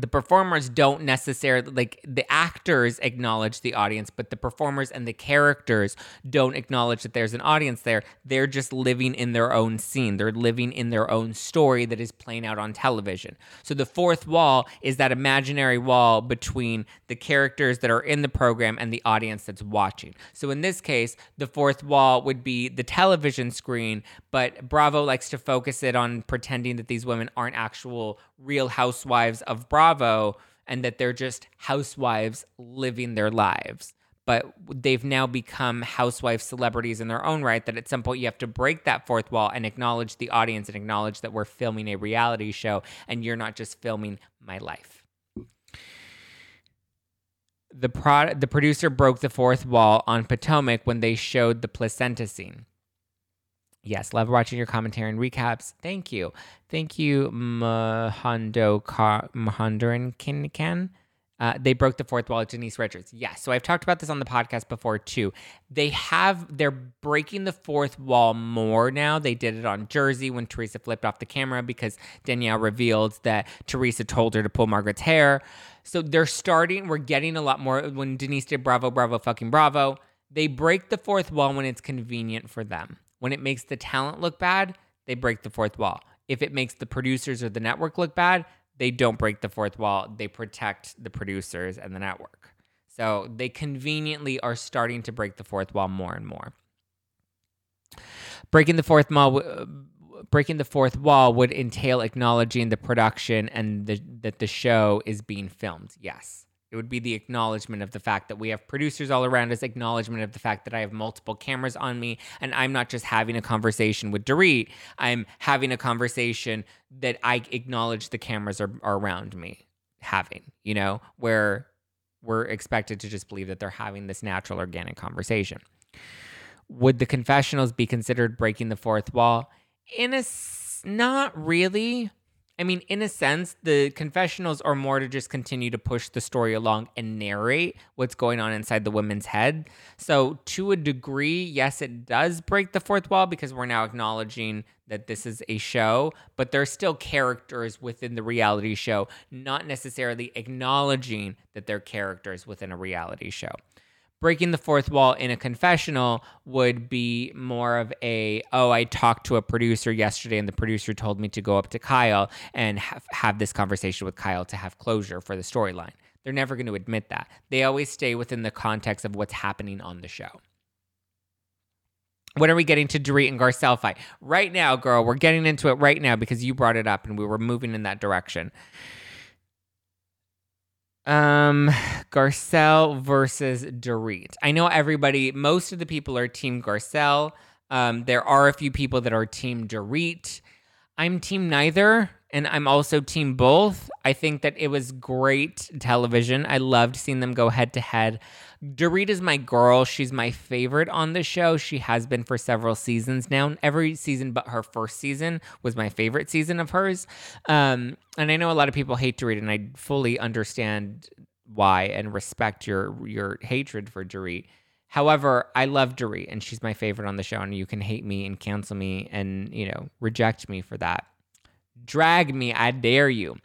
the performers don't necessarily like the actors acknowledge the audience but the performers and the characters don't acknowledge that there's an audience there. They're just living in their own scene. They're living in their own story that is playing out on television. So the fourth wall is that imaginary wall between the characters that are in the program and the audience that's watching. So in this case the fourth wall would be the television screen but bravo likes to focus it on pretending that these women aren't actual real housewives of Bravo and that they're just housewives living their lives. But they've now become housewife celebrities in their own right. That at some point you have to break that fourth wall and acknowledge the audience and acknowledge that we're filming a reality show and you're not just filming my life. The, pro- the producer broke the fourth wall on Potomac when they showed the placenta scene. Yes, love watching your commentary and recaps. Thank you. Thank you, Mahando Mahandaran Kinkan. Uh, they broke the fourth wall at Denise Richards. Yes. So I've talked about this on the podcast before too. They have, they're breaking the fourth wall more now. They did it on Jersey when Teresa flipped off the camera because Danielle revealed that Teresa told her to pull Margaret's hair. So they're starting, we're getting a lot more. When Denise did Bravo, Bravo, fucking Bravo, they break the fourth wall when it's convenient for them. When it makes the talent look bad, they break the fourth wall. If it makes the producers or the network look bad, they don't break the fourth wall. They protect the producers and the network. So they conveniently are starting to break the fourth wall more and more. Breaking the fourth wall, uh, breaking the fourth wall would entail acknowledging the production and the, that the show is being filmed. Yes. It would be the acknowledgement of the fact that we have producers all around us, acknowledgement of the fact that I have multiple cameras on me, and I'm not just having a conversation with Dorit. I'm having a conversation that I acknowledge the cameras are, are around me having, you know, where we're expected to just believe that they're having this natural, organic conversation. Would the confessionals be considered breaking the fourth wall? In a not really. I mean, in a sense, the confessionals are more to just continue to push the story along and narrate what's going on inside the women's head. So, to a degree, yes, it does break the fourth wall because we're now acknowledging that this is a show, but there's still characters within the reality show, not necessarily acknowledging that they're characters within a reality show breaking the fourth wall in a confessional would be more of a oh i talked to a producer yesterday and the producer told me to go up to kyle and have, have this conversation with kyle to have closure for the storyline they're never going to admit that they always stay within the context of what's happening on the show when are we getting to Dorit and Garcelle fight? Right now, girl, we're getting into it right now because you brought it up and we were moving in that direction. Um, Garcelle versus Dorit. I know everybody, most of the people are Team Garcelle. Um, there are a few people that are Team Dorit. I'm Team neither, and I'm also Team both. I think that it was great television. I loved seeing them go head to head. Dorit is my girl. She's my favorite on the show. She has been for several seasons now. Every season but her first season was my favorite season of hers. Um, and I know a lot of people hate Dorit, and I fully understand why and respect your your hatred for Dorit. However, I love Dorit, and she's my favorite on the show. And you can hate me and cancel me and you know reject me for that. Drag me, I dare you.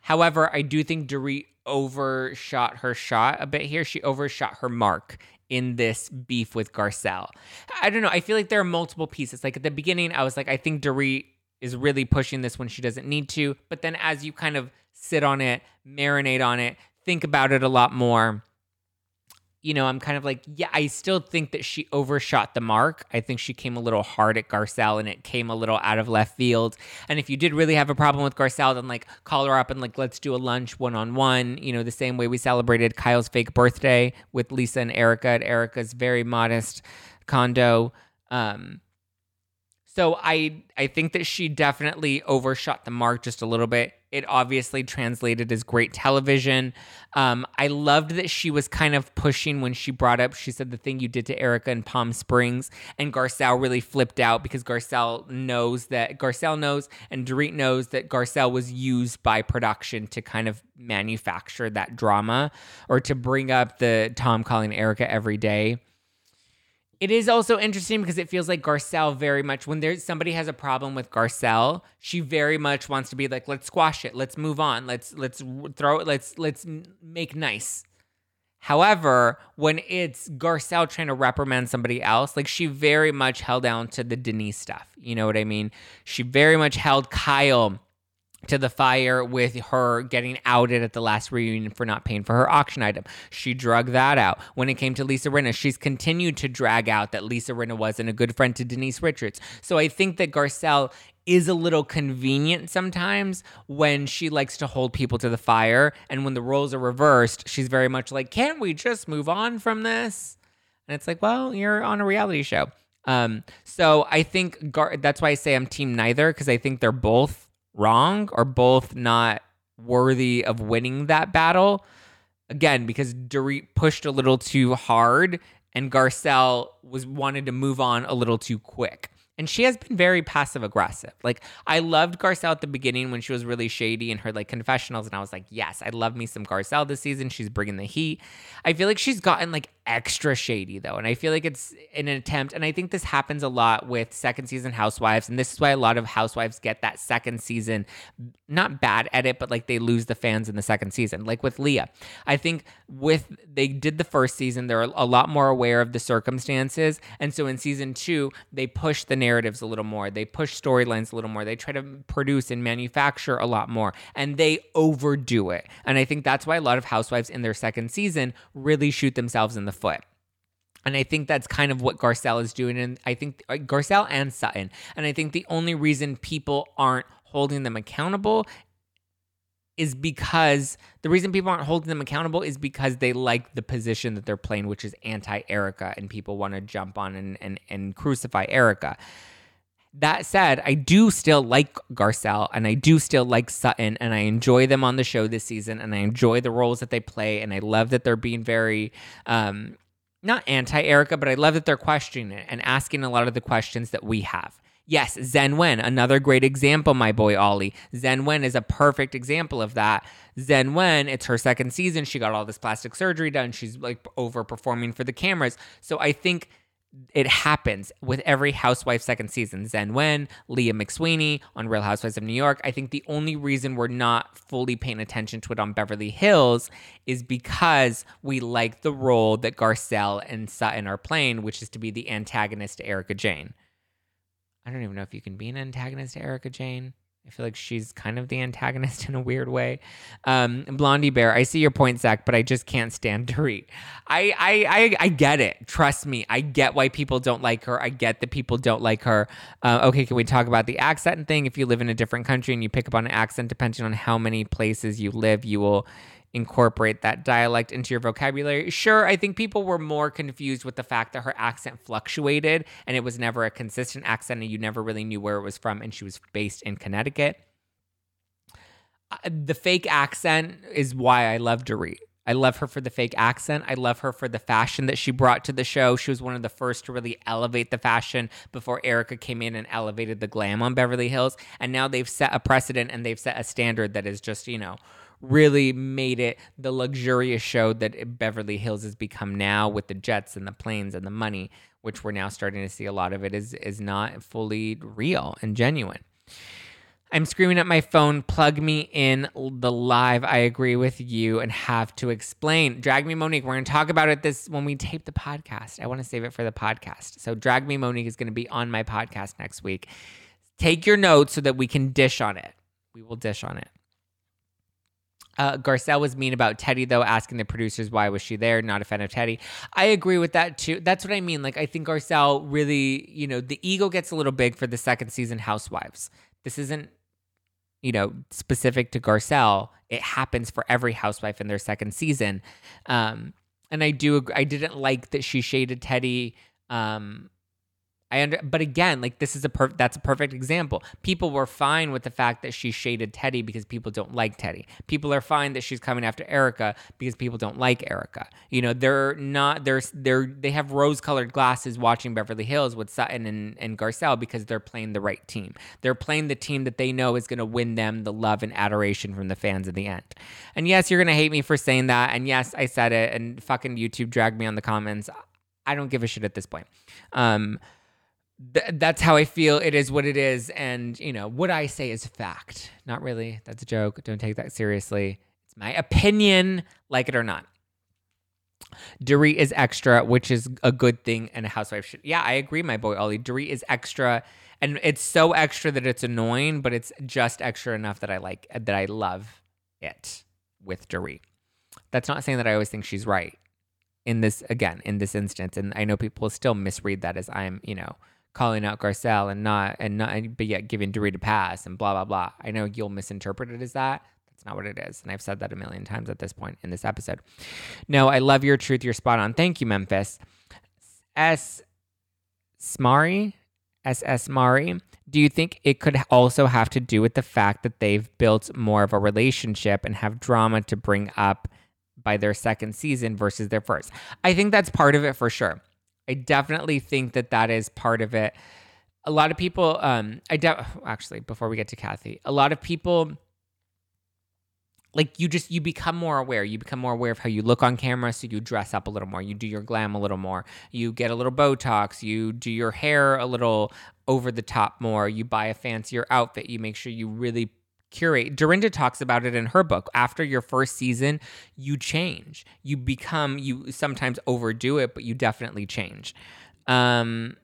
However, I do think Dorit overshot her shot a bit here. She overshot her mark in this beef with Garcelle. I don't know. I feel like there are multiple pieces. Like at the beginning, I was like, I think Dorit is really pushing this when she doesn't need to. But then as you kind of sit on it, marinate on it, think about it a lot more, you know, I'm kind of like, yeah, I still think that she overshot the mark. I think she came a little hard at Garcelle and it came a little out of left field. And if you did really have a problem with Garcelle, then like call her up and like, let's do a lunch one on one, you know, the same way we celebrated Kyle's fake birthday with Lisa and Erica at Erica's very modest condo. Um, so I I think that she definitely overshot the mark just a little bit it obviously translated as great television. Um, I loved that she was kind of pushing when she brought up, she said the thing you did to Erica in Palm Springs, and Garcelle really flipped out because Garcelle knows that Garcelle knows and Dorit knows that Garcelle was used by production to kind of manufacture that drama or to bring up the Tom calling Erica every day. It is also interesting because it feels like Garcelle very much when there's somebody has a problem with Garcelle, she very much wants to be like, let's squash it, let's move on, let's let's throw it, let's let's make nice. However, when it's Garcelle trying to reprimand somebody else, like she very much held down to the Denise stuff. You know what I mean? She very much held Kyle to the fire with her getting outed at the last reunion for not paying for her auction item. She drug that out. When it came to Lisa Rinna, she's continued to drag out that Lisa Rinna wasn't a good friend to Denise Richards. So I think that Garcelle is a little convenient sometimes when she likes to hold people to the fire. And when the roles are reversed, she's very much like, can't we just move on from this? And it's like, well, you're on a reality show. Um, so I think Gar- that's why I say I'm team neither because I think they're both wrong or both not worthy of winning that battle. Again, because Dorit pushed a little too hard and Garcelle was wanted to move on a little too quick. And she has been very passive aggressive. Like I loved Garcelle at the beginning when she was really shady in her like confessionals, and I was like, yes, I love me some Garcelle this season. She's bringing the heat. I feel like she's gotten like extra shady though, and I feel like it's an attempt. And I think this happens a lot with second season Housewives, and this is why a lot of Housewives get that second season, not bad edit, but like they lose the fans in the second season. Like with Leah, I think with they did the first season, they're a lot more aware of the circumstances, and so in season two they push the narratives a little more. They push storylines a little more. They try to produce and manufacture a lot more and they overdo it. And I think that's why a lot of housewives in their second season really shoot themselves in the foot. And I think that's kind of what Garcelle is doing. And I think uh, Garcelle and Sutton. And I think the only reason people aren't holding them accountable is because the reason people aren't holding them accountable is because they like the position that they're playing, which is anti Erica, and people want to jump on and, and, and crucify Erika. That said, I do still like Garcelle and I do still like Sutton and I enjoy them on the show this season and I enjoy the roles that they play and I love that they're being very um, not anti Erica, but I love that they're questioning it and asking a lot of the questions that we have. Yes, Zhen Wen, another great example, my boy Ollie. Zhen Wen is a perfect example of that. Zhen Wen, it's her second season. She got all this plastic surgery done. She's like overperforming for the cameras. So I think it happens with every housewife second season. Zen Wen, Leah McSweeney on Real Housewives of New York. I think the only reason we're not fully paying attention to it on Beverly Hills is because we like the role that Garcelle and Sutton are playing, which is to be the antagonist to Erika Jayne. I don't even know if you can be an antagonist to Erika Jayne. I feel like she's kind of the antagonist in a weird way. Um, Blondie Bear, I see your point, Zach, but I just can't stand Dorit. I, I, I, I get it. Trust me. I get why people don't like her. I get that people don't like her. Uh, okay, can we talk about the accent thing? If you live in a different country and you pick up on an accent, depending on how many places you live, you will incorporate that dialect into your vocabulary. Sure, I think people were more confused with the fact that her accent fluctuated and it was never a consistent accent and you never really knew where it was from and she was based in Connecticut. Uh, the fake accent is why I love Dorit. I love her for the fake accent. I love her for the fashion that she brought to the show. She was one of the first to really elevate the fashion before Erica came in and elevated the glam on Beverly Hills. And now they've set a precedent and they've set a standard that is just, you know, really made it the luxurious show that Beverly Hills has become now with the jets and the planes and the money, which we're now starting to see a lot of it is is not fully real and genuine. I'm screaming at my phone, plug me in the live. I agree with you and have to explain. Drag Me Monique, we're going to talk about it this when we tape the podcast. I want to save it for the podcast. So Drag Me Monique is going to be on my podcast next week. Take your notes so that we can dish on it. We will dish on it. Uh, Garcelle was mean about Teddy though, asking the producers why was she there. Not a fan of Teddy. I agree with that too. That's what I mean. Like, I think Garcelle really, you know, the ego gets a little big for the second season Housewives. This isn't, you know, specific to Garcelle. It happens for every housewife in their second season. Um, and I do, I didn't like that she shaded Teddy. Um, I under, but again, like this is a per, that's a perfect example. People were fine with the fact that she shaded Teddy because people don't like Teddy. People are fine that she's coming after Erica because people don't like Erica. You know, they're not they're they're they have rose-colored glasses watching Beverly Hills with Sutton and, and Garcelle because they're playing the right team. They're playing the team that they know is going to win them the love and adoration from the fans in the end. And yes, you're going to hate me for saying that. And yes, I said it. And fucking YouTube dragged me on the comments. I don't give a shit at this point. Um, th- that's how I feel. It is what it is. And, you know, what I say is fact. Not really. That's a joke. Don't take that seriously. It's my opinion, like it or not. Dorit is extra, which is a good thing and a housewife should. Yeah, I agree, my boy Ollie. Dorit is extra, and it's so extra that it's annoying, but it's just extra enough that I like that I love it with Dorit. That's not saying that I always think she's right in this again in this instance, and I know people still misread that as I'm, you know, calling out Garcelle and not and not but yet giving Dorit a pass and blah blah blah. I know you'll misinterpret it as that. That's not what it is. And I've said that a million times at this point in this episode. No, I love your truth. You're spot on. Thank you, Memphis. S Smari, SS Mari. Do you think it could also have to do with the fact that they've built more of a relationship and have drama to bring up by their second season versus their first? I think that's part of it for sure. I definitely think that that is part of it. A lot of people, um, I de- actually before we get to Kathy, a lot of people like you just you become more aware. You become more aware of how you look on camera so you dress up a little more. You do your glam a little more. You get a little botox. You do your hair a little over the top more. You buy a fancier outfit. You make sure you really curate. Dorinda talks about it in her book. After your first season, you change. You become you sometimes overdo it, but you definitely change. Um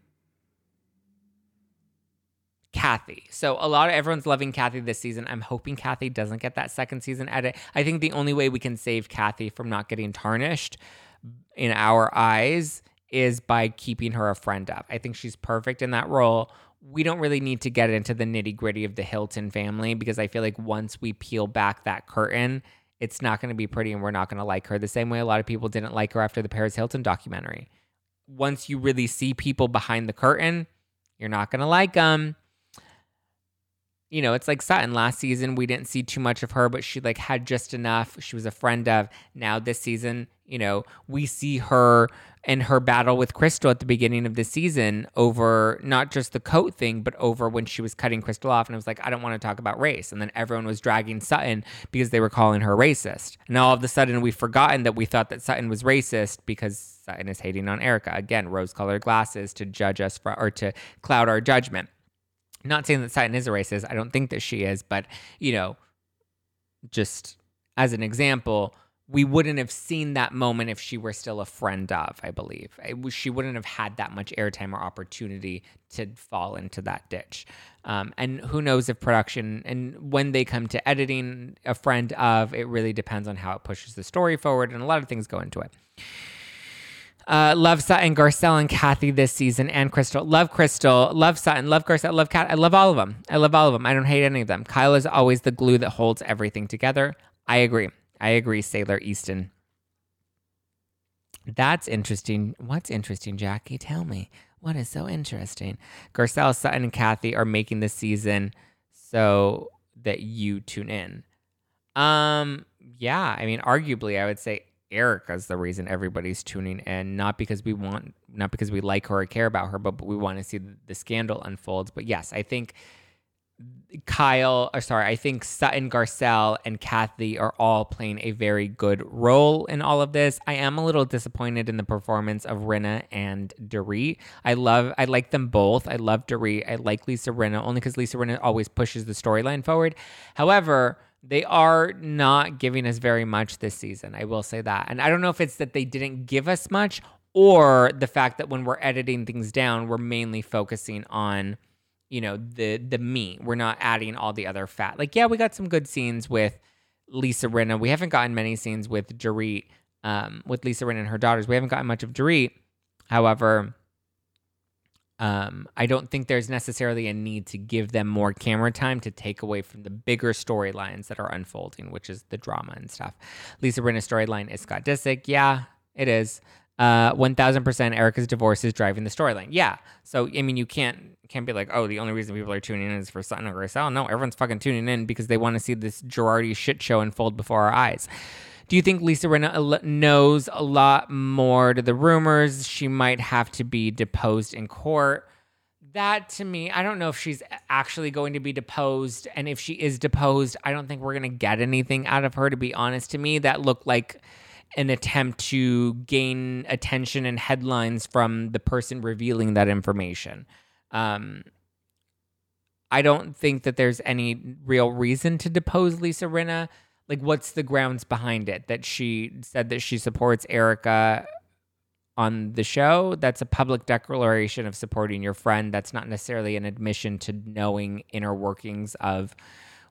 Kathy. So a lot of everyone's loving Kathy this season. I'm hoping Kathy doesn't get that second season edit. I think the only way we can save Kathy from not getting tarnished in our eyes is by keeping her a friend of. I think she's perfect in that role we don't really need to get into the nitty gritty of the Hilton family because I feel like once we peel back that curtain, it's not going to be pretty and we're not going to like her the same way a lot of people didn't like her after the Paris Hilton documentary. Once you really see people behind the curtain, you're not going to like them. You know, it's like Sutton last season, we didn't see too much of her, but she like had just enough. She was a friend of. Now this season, you know, we see her and her battle with Crystal at the beginning of the season over not just the coat thing, but over when she was cutting Crystal off. And I was like, I don't want to talk about race. And then everyone was dragging Sutton because they were calling her racist. And all of a sudden, we've forgotten that we thought that Sutton was racist because Sutton is hating on Erica. Again, rose colored glasses to judge us for, or to cloud our judgment. Not saying that Sutton is a racist. I don't think that she is, but, you know, just as an example, we wouldn't have seen that moment if she were still a friend of, I believe. she wouldn't have had that much airtime or opportunity to fall into that ditch. Um, and who knows if production and when they come to editing a friend of, it really depends on how it pushes the story forward, and a lot of things go into it. Uh, love Sutton, Garcelle, and Kathy this season, and Crystal. Love Crystal, love Sutton, love Garcelle, love Kat. I love all of them. I love all of them. I don't hate any of them. Kyle is always the glue that holds everything together. I agree. I agree, Sailor Easton. That's interesting. What's interesting, Jackie? Tell me. What is so interesting? Garcelle, Sutton, and Kathy are making the season so that you tune in. Um, yeah, I mean, arguably, I would say Erika's the reason everybody's tuning in, not because we want, not because we like her or care about her, but, but we want to see the, the scandal unfolds. But yes, I think Kyle, or sorry, I think Sutton, Garcelle, and Kathy are all playing a very good role in all of this. I am a little disappointed in the performance of Rinna and Dorit. I love, I like them both. I love Dorit. I like Lisa Rinna only because Lisa Rinna always pushes the storyline forward. However, they are not giving us very much this season. I will say that. And I don't know if it's that they didn't give us much or the fact that when we're editing things down, we're mainly focusing on you know the the meat. We're not adding all the other fat. Like yeah, we got some good scenes with Lisa Rinna. We haven't gotten many scenes with Dorit, um, with Lisa Rinna and her daughters. We haven't gotten much of Dorit. However, um, I don't think there's necessarily a need to give them more camera time to take away from the bigger storylines that are unfolding, which is the drama and stuff. Lisa Rinna's storyline is Scott Disick. Yeah, it is. Uh, 1000% Erica's divorce is driving the storyline. Yeah. So, I mean, you can't can't be like, oh, the only reason people are tuning in is for Sutton or Garcelle. No, everyone's fucking tuning in because they want to see this Girardi shit show unfold before our eyes. Do you think Lisa Rinna knows a lot more to the rumors? She might have to be deposed in court. That to me, I don't know if she's actually going to be deposed. And if she is deposed, I don't think we're going to get anything out of her, to be honest. To me, that looked like an attempt to gain attention and headlines from the person revealing that information. Um, I don't think that there's any real reason to depose Lisa Rinna. Like, what's the grounds behind it that she said that she supports Erica on the show? That's a public declaration of supporting your friend. That's not necessarily an admission to knowing inner workings of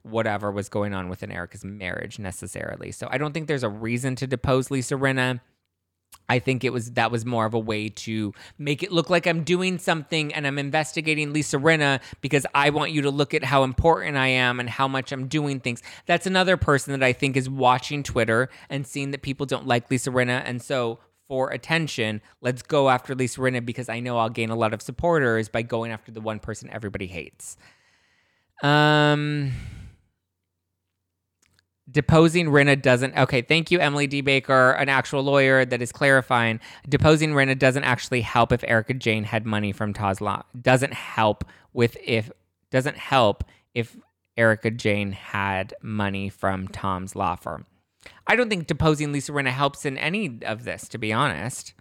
whatever was going on within Erica's marriage necessarily. So I don't think there's a reason to depose Lisa Rinna. I think it was that was more of a way to make it look like I'm doing something and I'm investigating Lisa Rinna because I want you to look at how important I am and how much I'm doing things. That's another person that I think is watching Twitter and seeing that people don't like Lisa Rinna. And so for attention, let's go after Lisa Rinna because I know I'll gain a lot of supporters by going after the one person everybody hates. Um deposing Rinna doesn't. Okay, thank you, Emily D. Baker, an actual lawyer that is clarifying. Deposing Rinna doesn't actually help if Erika Jayne had money from Tom's law. Doesn't help with if doesn't help if Erika Jayne had money from Tom's law firm. I don't think deposing Lisa Rinna helps in any of this, to be honest.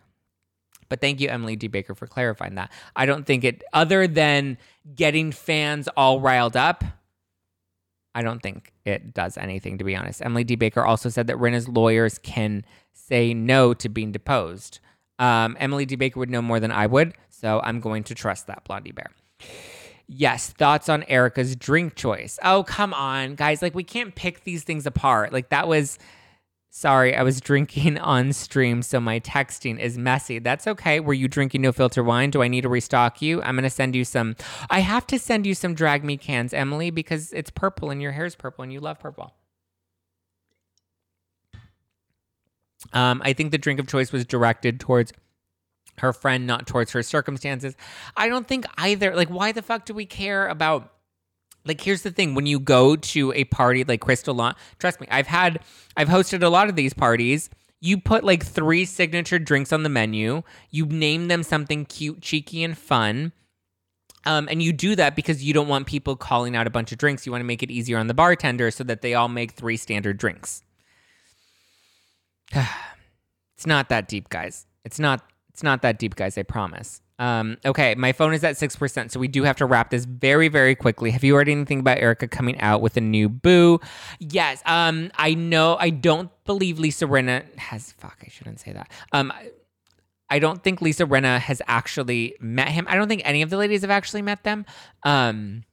But thank you, Emily D. Baker, for clarifying that. I don't think it, other than getting fans all riled up, I don't think it does anything, to be honest. Emily D. Baker also said that Rinna's lawyers can say no to being deposed. Um, Emily D. Baker would know more than I would, so I'm going to trust that, Blondie Bear. Yes, thoughts on Erika's drink choice. Oh, come on, guys. Like, we can't pick these things apart. Like, that was Sorry, I was drinking on stream, so my texting is messy. That's okay. Were you drinking no filter wine? Do I need to restock you? I'm going to send you some. I have to send you some drag me cans, Emily, because it's purple and your hair's purple and you love purple. Um, I think the drink of choice was directed towards her friend, not towards her circumstances. I don't think either. Like, why the fuck do we care about like here's the thing when you go to a party like crystal lawn trust me i've had i've hosted a lot of these parties. You put like three signature drinks on the menu. You name them something cute cheeky and fun. Um, and you do that because you don't want people calling out a bunch of drinks. You want to make it easier on the bartender so that they all make three standard drinks. It's not that deep guys. It's not it's not that deep guys i promise um, okay, my phone is at 6%, so we do have to wrap this very, very quickly. Have you heard anything about Erika coming out with a new boo? Yes. Um, I know, I don't believe Lisa Rinna has, fuck, I shouldn't say that. Um, I don't think Lisa Rinna has actually met him. I don't think any of the ladies have actually met them. Um,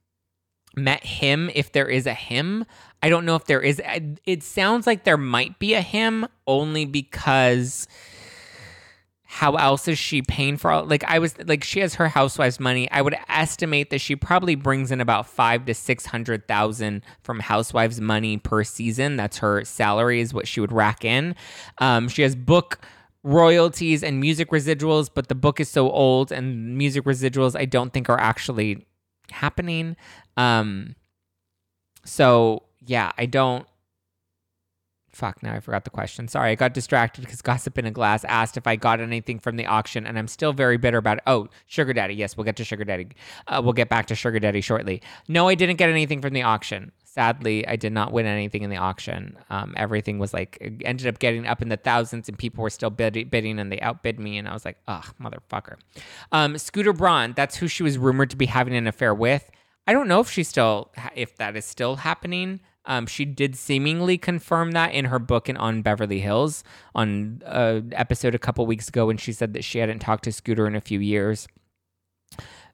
met him if there is a him. I don't know if there is. It sounds like there might be a him only because how else is she paying for all like i was like she has her housewives money. I would estimate that she probably brings in about five to six hundred thousand from housewives money per season. That's her salary is what she would rack in. Um, she has book royalties and music residuals but the book is so old and music residuals i don't think are actually happening. Um, so yeah i don't Fuck, now I forgot the question. Sorry, I got distracted because Gossip in a Glass asked if I got anything from the auction, and I'm still very bitter about it. Oh, Sugar Daddy. Yes, we'll get to Sugar Daddy. Uh, we'll get back to Sugar Daddy shortly. No, I didn't get anything from the auction. Sadly, I did not win anything in the auction. Um, everything was like, ended up getting up in the thousands, and people were still bid- bidding, and they outbid me, and I was like, ugh, motherfucker. Um, Scooter Braun, that's who she was rumored to be having an affair with. I don't know if she's still, if that is still happening. Um, she did seemingly confirm that in her book and on Beverly Hills on an episode a couple weeks ago when she said that she hadn't talked to Scooter in a few years.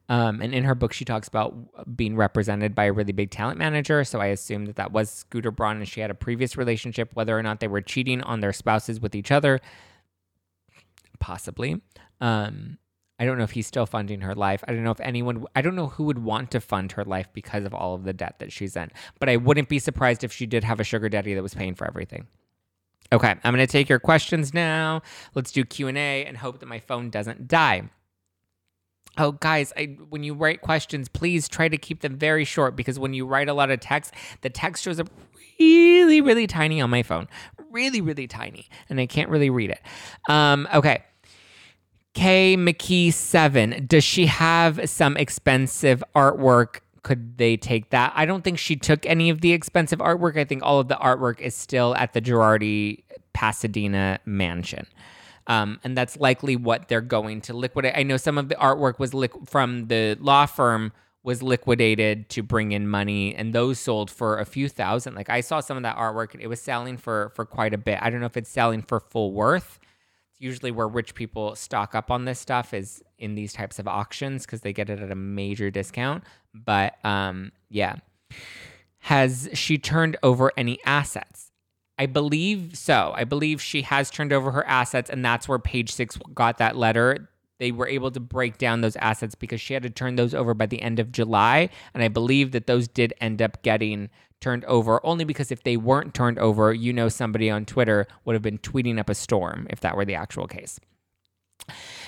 Um, and in her book, she talks about being represented by a really big talent manager. So I assume that that was Scooter Braun and she had a previous relationship, whether or not they were cheating on their spouses with each other, possibly. Um, I don't know if he's still funding her life. I don't know if anyone, I don't know who would want to fund her life because of all of the debt that she's in. But I wouldn't be surprised if she did have a sugar daddy that was paying for everything. Okay, I'm going to take your questions now. Let's do Q&A and hope that my phone doesn't die. Oh, guys, I, when you write questions, please try to keep them very short because when you write a lot of text, the text shows up really, really tiny on my phone. Really, really tiny. And I can't really read it. Um, okay. K McKee 7. Does she have some expensive artwork could they take that? I don't think she took any of the expensive artwork. I think all of the artwork is still at the Girardi Pasadena mansion. Um, and that's likely what they're going to liquidate. I know some of the artwork was li- from the law firm was liquidated to bring in money, and those sold for a few thousand. Like I saw some of that artwork; it was selling for for quite a bit. I don't know if it's selling for full worth. Usually where rich people stock up on this stuff is in these types of auctions because they get it at a major discount. But um, yeah. Has she turned over any assets? I believe so. I believe she has turned over her assets, and that's where page six got that letter. They were able to break down those assets because she had to turn those over by the end of July. And I believe that those did end up getting turned over only because if they weren't turned over, you know, somebody on Twitter would have been tweeting up a storm if that were the actual case.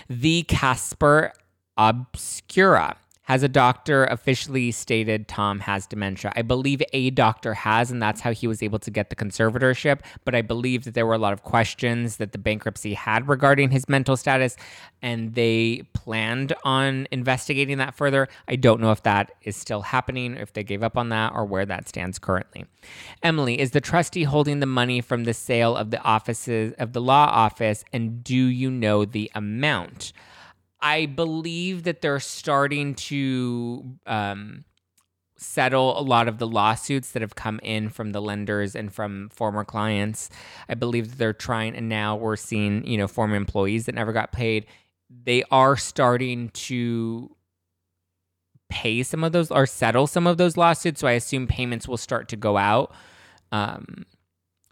The Casper Obscura has a doctor officially stated Tom has dementia. I believe a doctor has, and that's how he was able to get the conservatorship. But I believe that there were a lot of questions that the bankruptcy had regarding his mental status, and they planned on investigating that further. I don't know if that is still happening, if they gave up on that, or where that stands currently. Emily, is the trustee holding the money from the sale of the offices of the law office, and do you know the amount? I believe that they're starting to um, settle a lot of the lawsuits that have come in from the lenders and from former clients. I believe that they're trying, and now we're seeing, you know, former employees that never got paid. They are starting to pay some of those or settle some of those lawsuits. So I assume payments will start to go out. Um,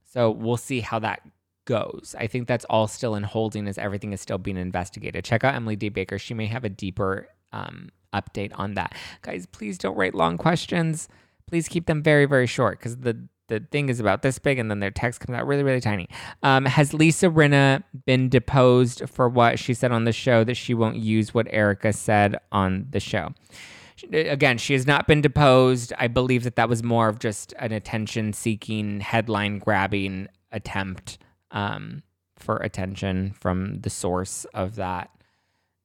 so we'll see how that goes. I think that's all still in holding as everything is still being investigated. Check out Emily D. Baker. She may have a deeper um, update on that. Guys, please don't write long questions. Please keep them very, very short because the the thing is about this big and then their text comes out really, really tiny. Um, has Lisa Rinna been deposed for what she said on the show that she won't use what Erika said on the show? Again, she has not been deposed. I believe that that was more of just an attention seeking, headline grabbing attempt um, for attention from the source of that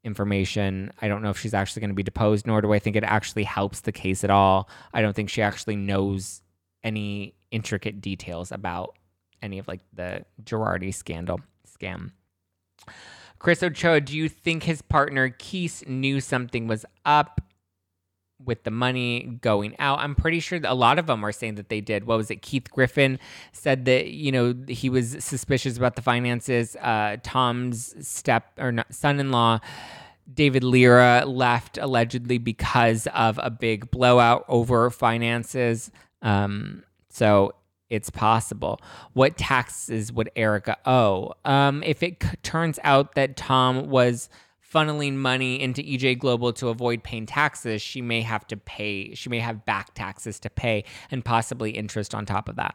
information. I don't know if she's actually going to be deposed, nor do I think it actually helps the case at all. I don't think she actually knows any intricate details about any of like the Girardi scandal scam. Chris Ochoa, do you think his partner Keese knew something was up? With the money going out. I'm pretty sure a lot of them are saying that they did. What was it? Keith Griffin said that you know he was suspicious about the finances. Uh, Tom's step or not, son-in-law. David Lira left allegedly because of a big blowout over finances. Um, so it's possible. What taxes would Erika owe? Um, if it c- turns out that Tom was funneling money into EJ Global to avoid paying taxes, she may have to pay, she may have back taxes to pay and possibly interest on top of that.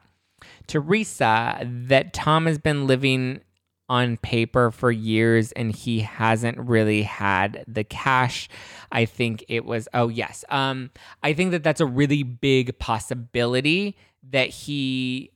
Teresa, that Tom has been living on paper for years and he hasn't really had the cash. I think it was, oh, yes. Um, I think that that's a really big possibility that he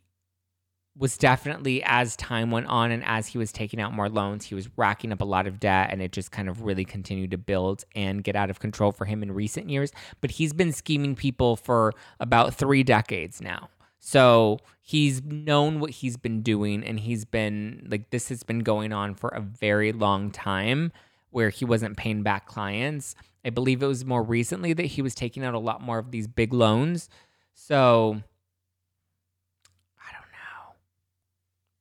was definitely as time went on and as he was taking out more loans, he was racking up a lot of debt and it just kind of really continued to build and get out of control for him in recent years. But he's been scheming people for about three decades now. So he's known what he's been doing and he's been like, this has been going on for a very long time where he wasn't paying back clients. I believe it was more recently that he was taking out a lot more of these big loans. So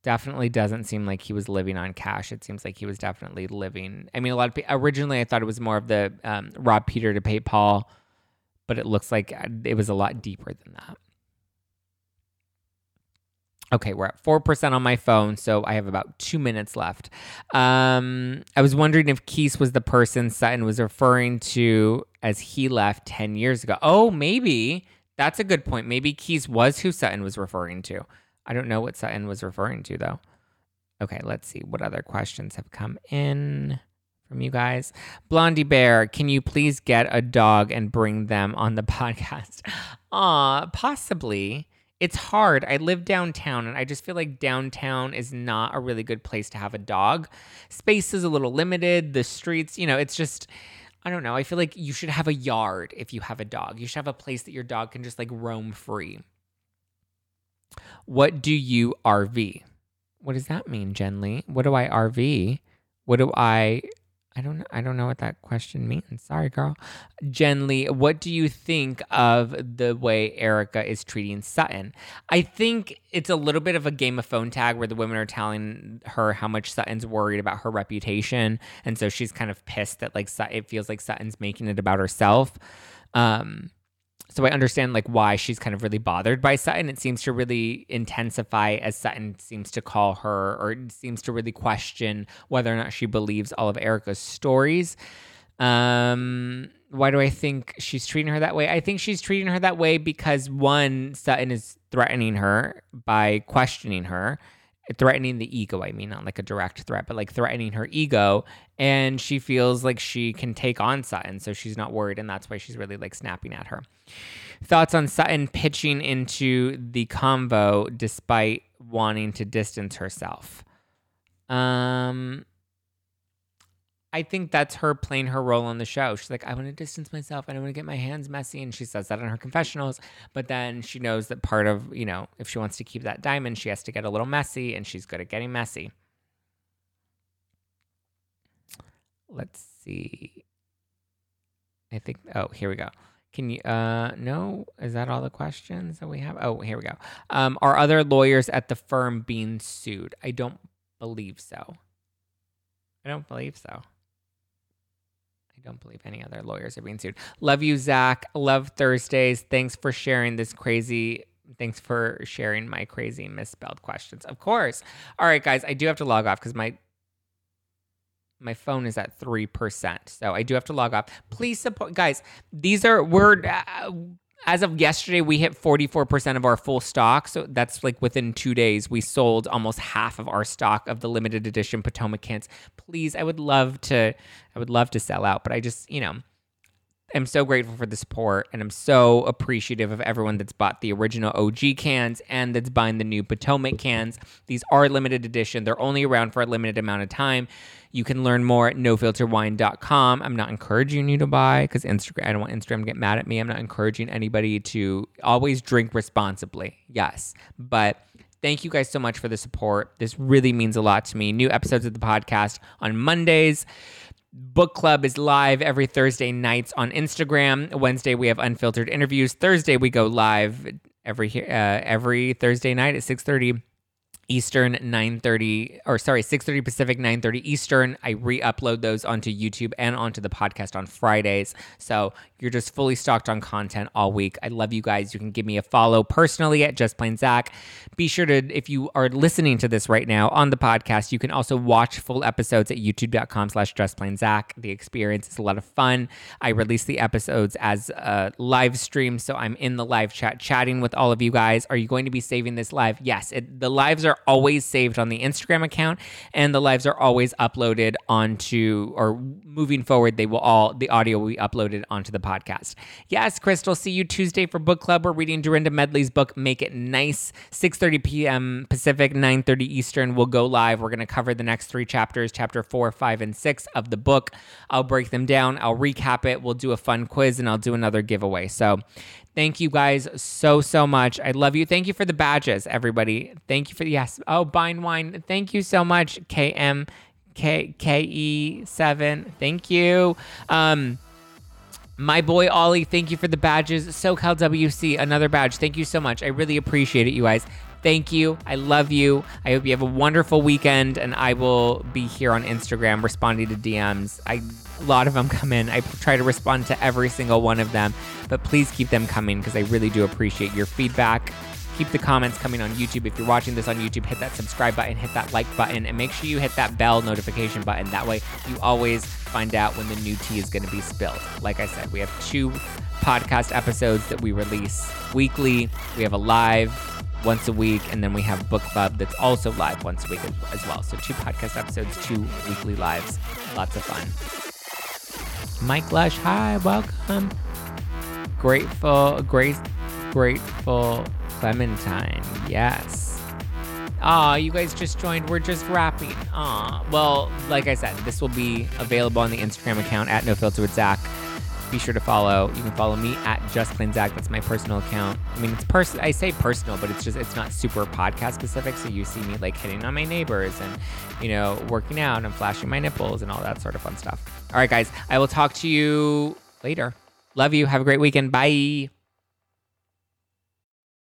definitely doesn't seem like he was living on cash. It seems like he was definitely living. I mean, a lot of people originally I thought it was more of the um, rob Peter to pay Paul, but it looks like uh, it was a lot deeper than that. Okay, we're at 4% on my phone, so I have about two minutes left. Um, I was wondering if Keese was the person Sutton was referring to as he left 10 years ago. Oh, maybe. That's a good point. Maybe Keese was who Sutton was referring to. I don't know what Sutton was referring to though. Okay, let's see what other questions have come in from you guys. Blondie Bear, can you please get a dog and bring them on the podcast? Ah, possibly. It's hard. I live downtown and I just feel like downtown is not a really good place to have a dog. Space is a little limited. The streets, you know, it's just I don't know. I feel like you should have a yard if you have a dog. You should have a place that your dog can just like roam free. What do you RV? What does that mean, Jen Lee? What do I RV? What do I I don't I don't know what that question means. Sorry, girl. Jen Lee, what do you think of the way Erika is treating Sutton? I think it's a little bit of a game of phone tag where the women are telling her how much Sutton's worried about her reputation, and so she's kind of pissed that like it feels like Sutton's making it about herself. Um, so I understand like why she's kind of really bothered by Sutton. It seems to really intensify as Sutton seems to call her or seems to really question whether or not she believes all of Erika's stories. Um, why do I think she's treating her that way? I think she's treating her that way because one, Sutton is threatening her by questioning her threatening the ego i mean not like a direct threat but like threatening her ego. And she feels like she can take on sutton so she's not worried and that's why she's really like snapping at her. Thoughts on sutton pitching into the convo despite wanting to distance herself? Um I think that's her playing her role on the show. She's like, I want to distance myself. And I don't want to get my hands messy. And she says that in her confessionals. But then she knows that part of, you know, if she wants to keep that diamond, she has to get a little messy. And she's good at getting messy. Let's see. I think, oh, here we go. Can you, uh, no, is that all the questions that we have? Oh, here we go. Um, are other lawyers at the firm being sued? I don't believe so. I don't believe so don't believe any other lawyers are being sued. Love you, Zach. Love Thursdays. Thanks for sharing this crazy. Thanks for sharing my crazy misspelled questions. Of course. All right, guys. I do have to log off because my my phone is at 3%. So I do have to log off. Please support guys. These are we're uh, as of yesterday, we hit 44% of our full stock. So that's like within two days, we sold almost half of our stock of the limited edition Potomac cans. Please, I would love to, I would love to sell out, but I just, you know, am so grateful for the support and I'm so appreciative of everyone that's bought the original OG cans and that's buying the new Potomac cans. These are limited edition. They're only around for a limited amount of time. You can learn more at nofilterwine.com. I'm not encouraging you to buy because Instagram, I don't want Instagram to get mad at me. I'm not encouraging anybody to always drink responsibly. Yes. But thank you guys so much for the support. This really means a lot to me. New episodes of the podcast on Mondays. Book Club is live every Thursday nights on Instagram. Wednesday we have unfiltered interviews. Thursday we go live every uh, every Thursday night at 6:30 Eastern, 9:30 or sorry, 6:30 Pacific, 9:30 Eastern. I re-upload those onto YouTube and onto the podcast on Fridays. So you're just fully stocked on content all week. I love you guys. You can give me a follow personally at Just Plain Zack. Be sure to, if you are listening to this right now on the podcast, you can also watch full episodes at youtube.com slash Just Plain Zack. The experience is a lot of fun. I release the episodes as a live stream, so I'm in the live chat chatting with all of you guys. Are you going to be saving this live? Yes, it, the lives are always saved on the Instagram account, and the lives are always uploaded onto, or moving forward, they will all, the audio will be uploaded onto the podcast. Yes, Crystal, see you Tuesday for book club. We're reading Dorinda Medley's book, Make It Nice, 6.30 p.m. Pacific, 9.30 Eastern. We'll go live. We're going to cover the next three chapters, chapter four, five, and six of the book. I'll break them down. I'll recap it. We'll do a fun quiz, and I'll do another giveaway. So Thank you guys so, so much. I love you. Thank you for the badges, everybody. Thank you for the yes. Oh, Bine Wine. Thank you so much, KM. K K E seven. Thank you. Um, my boy Ollie, thank you for the badges. SoCal WC, another badge. Thank you so much. I really appreciate it, you guys. Thank you. I love you. I hope you have a wonderful weekend, and I will be here on Instagram responding to DMs. I lot of them come in. I try to respond to every single one of them, but please keep them coming because I really do appreciate your feedback. Keep the comments coming on YouTube. If you're watching this on YouTube, hit that subscribe button, hit that like button, and make sure you hit that bell notification button. That way, you always find out when the new tea is going to be spilled. Like I said, we have two podcast episodes that we release weekly. We have a live once a week, and then we have book club that's also live once a week as, as well. So two podcast episodes, two weekly lives. Lots of fun. Mike Lush, hi, welcome. Grateful, great, grateful Clementine, yes. Aw, you guys just joined. We're just wrapping. Aw. Well, like I said, this will be available on the Instagram account at No Filter with Zach. Be sure to follow. You can follow me at Just Zach. That's my personal account. I mean, it's pers- I say personal, but it's just it's not super podcast specific. So you see me like hitting on my neighbors and you know working out and flashing my nipples and all that sort of fun stuff. All right, guys. I will talk to you later. Love you. Have a great weekend. Bye.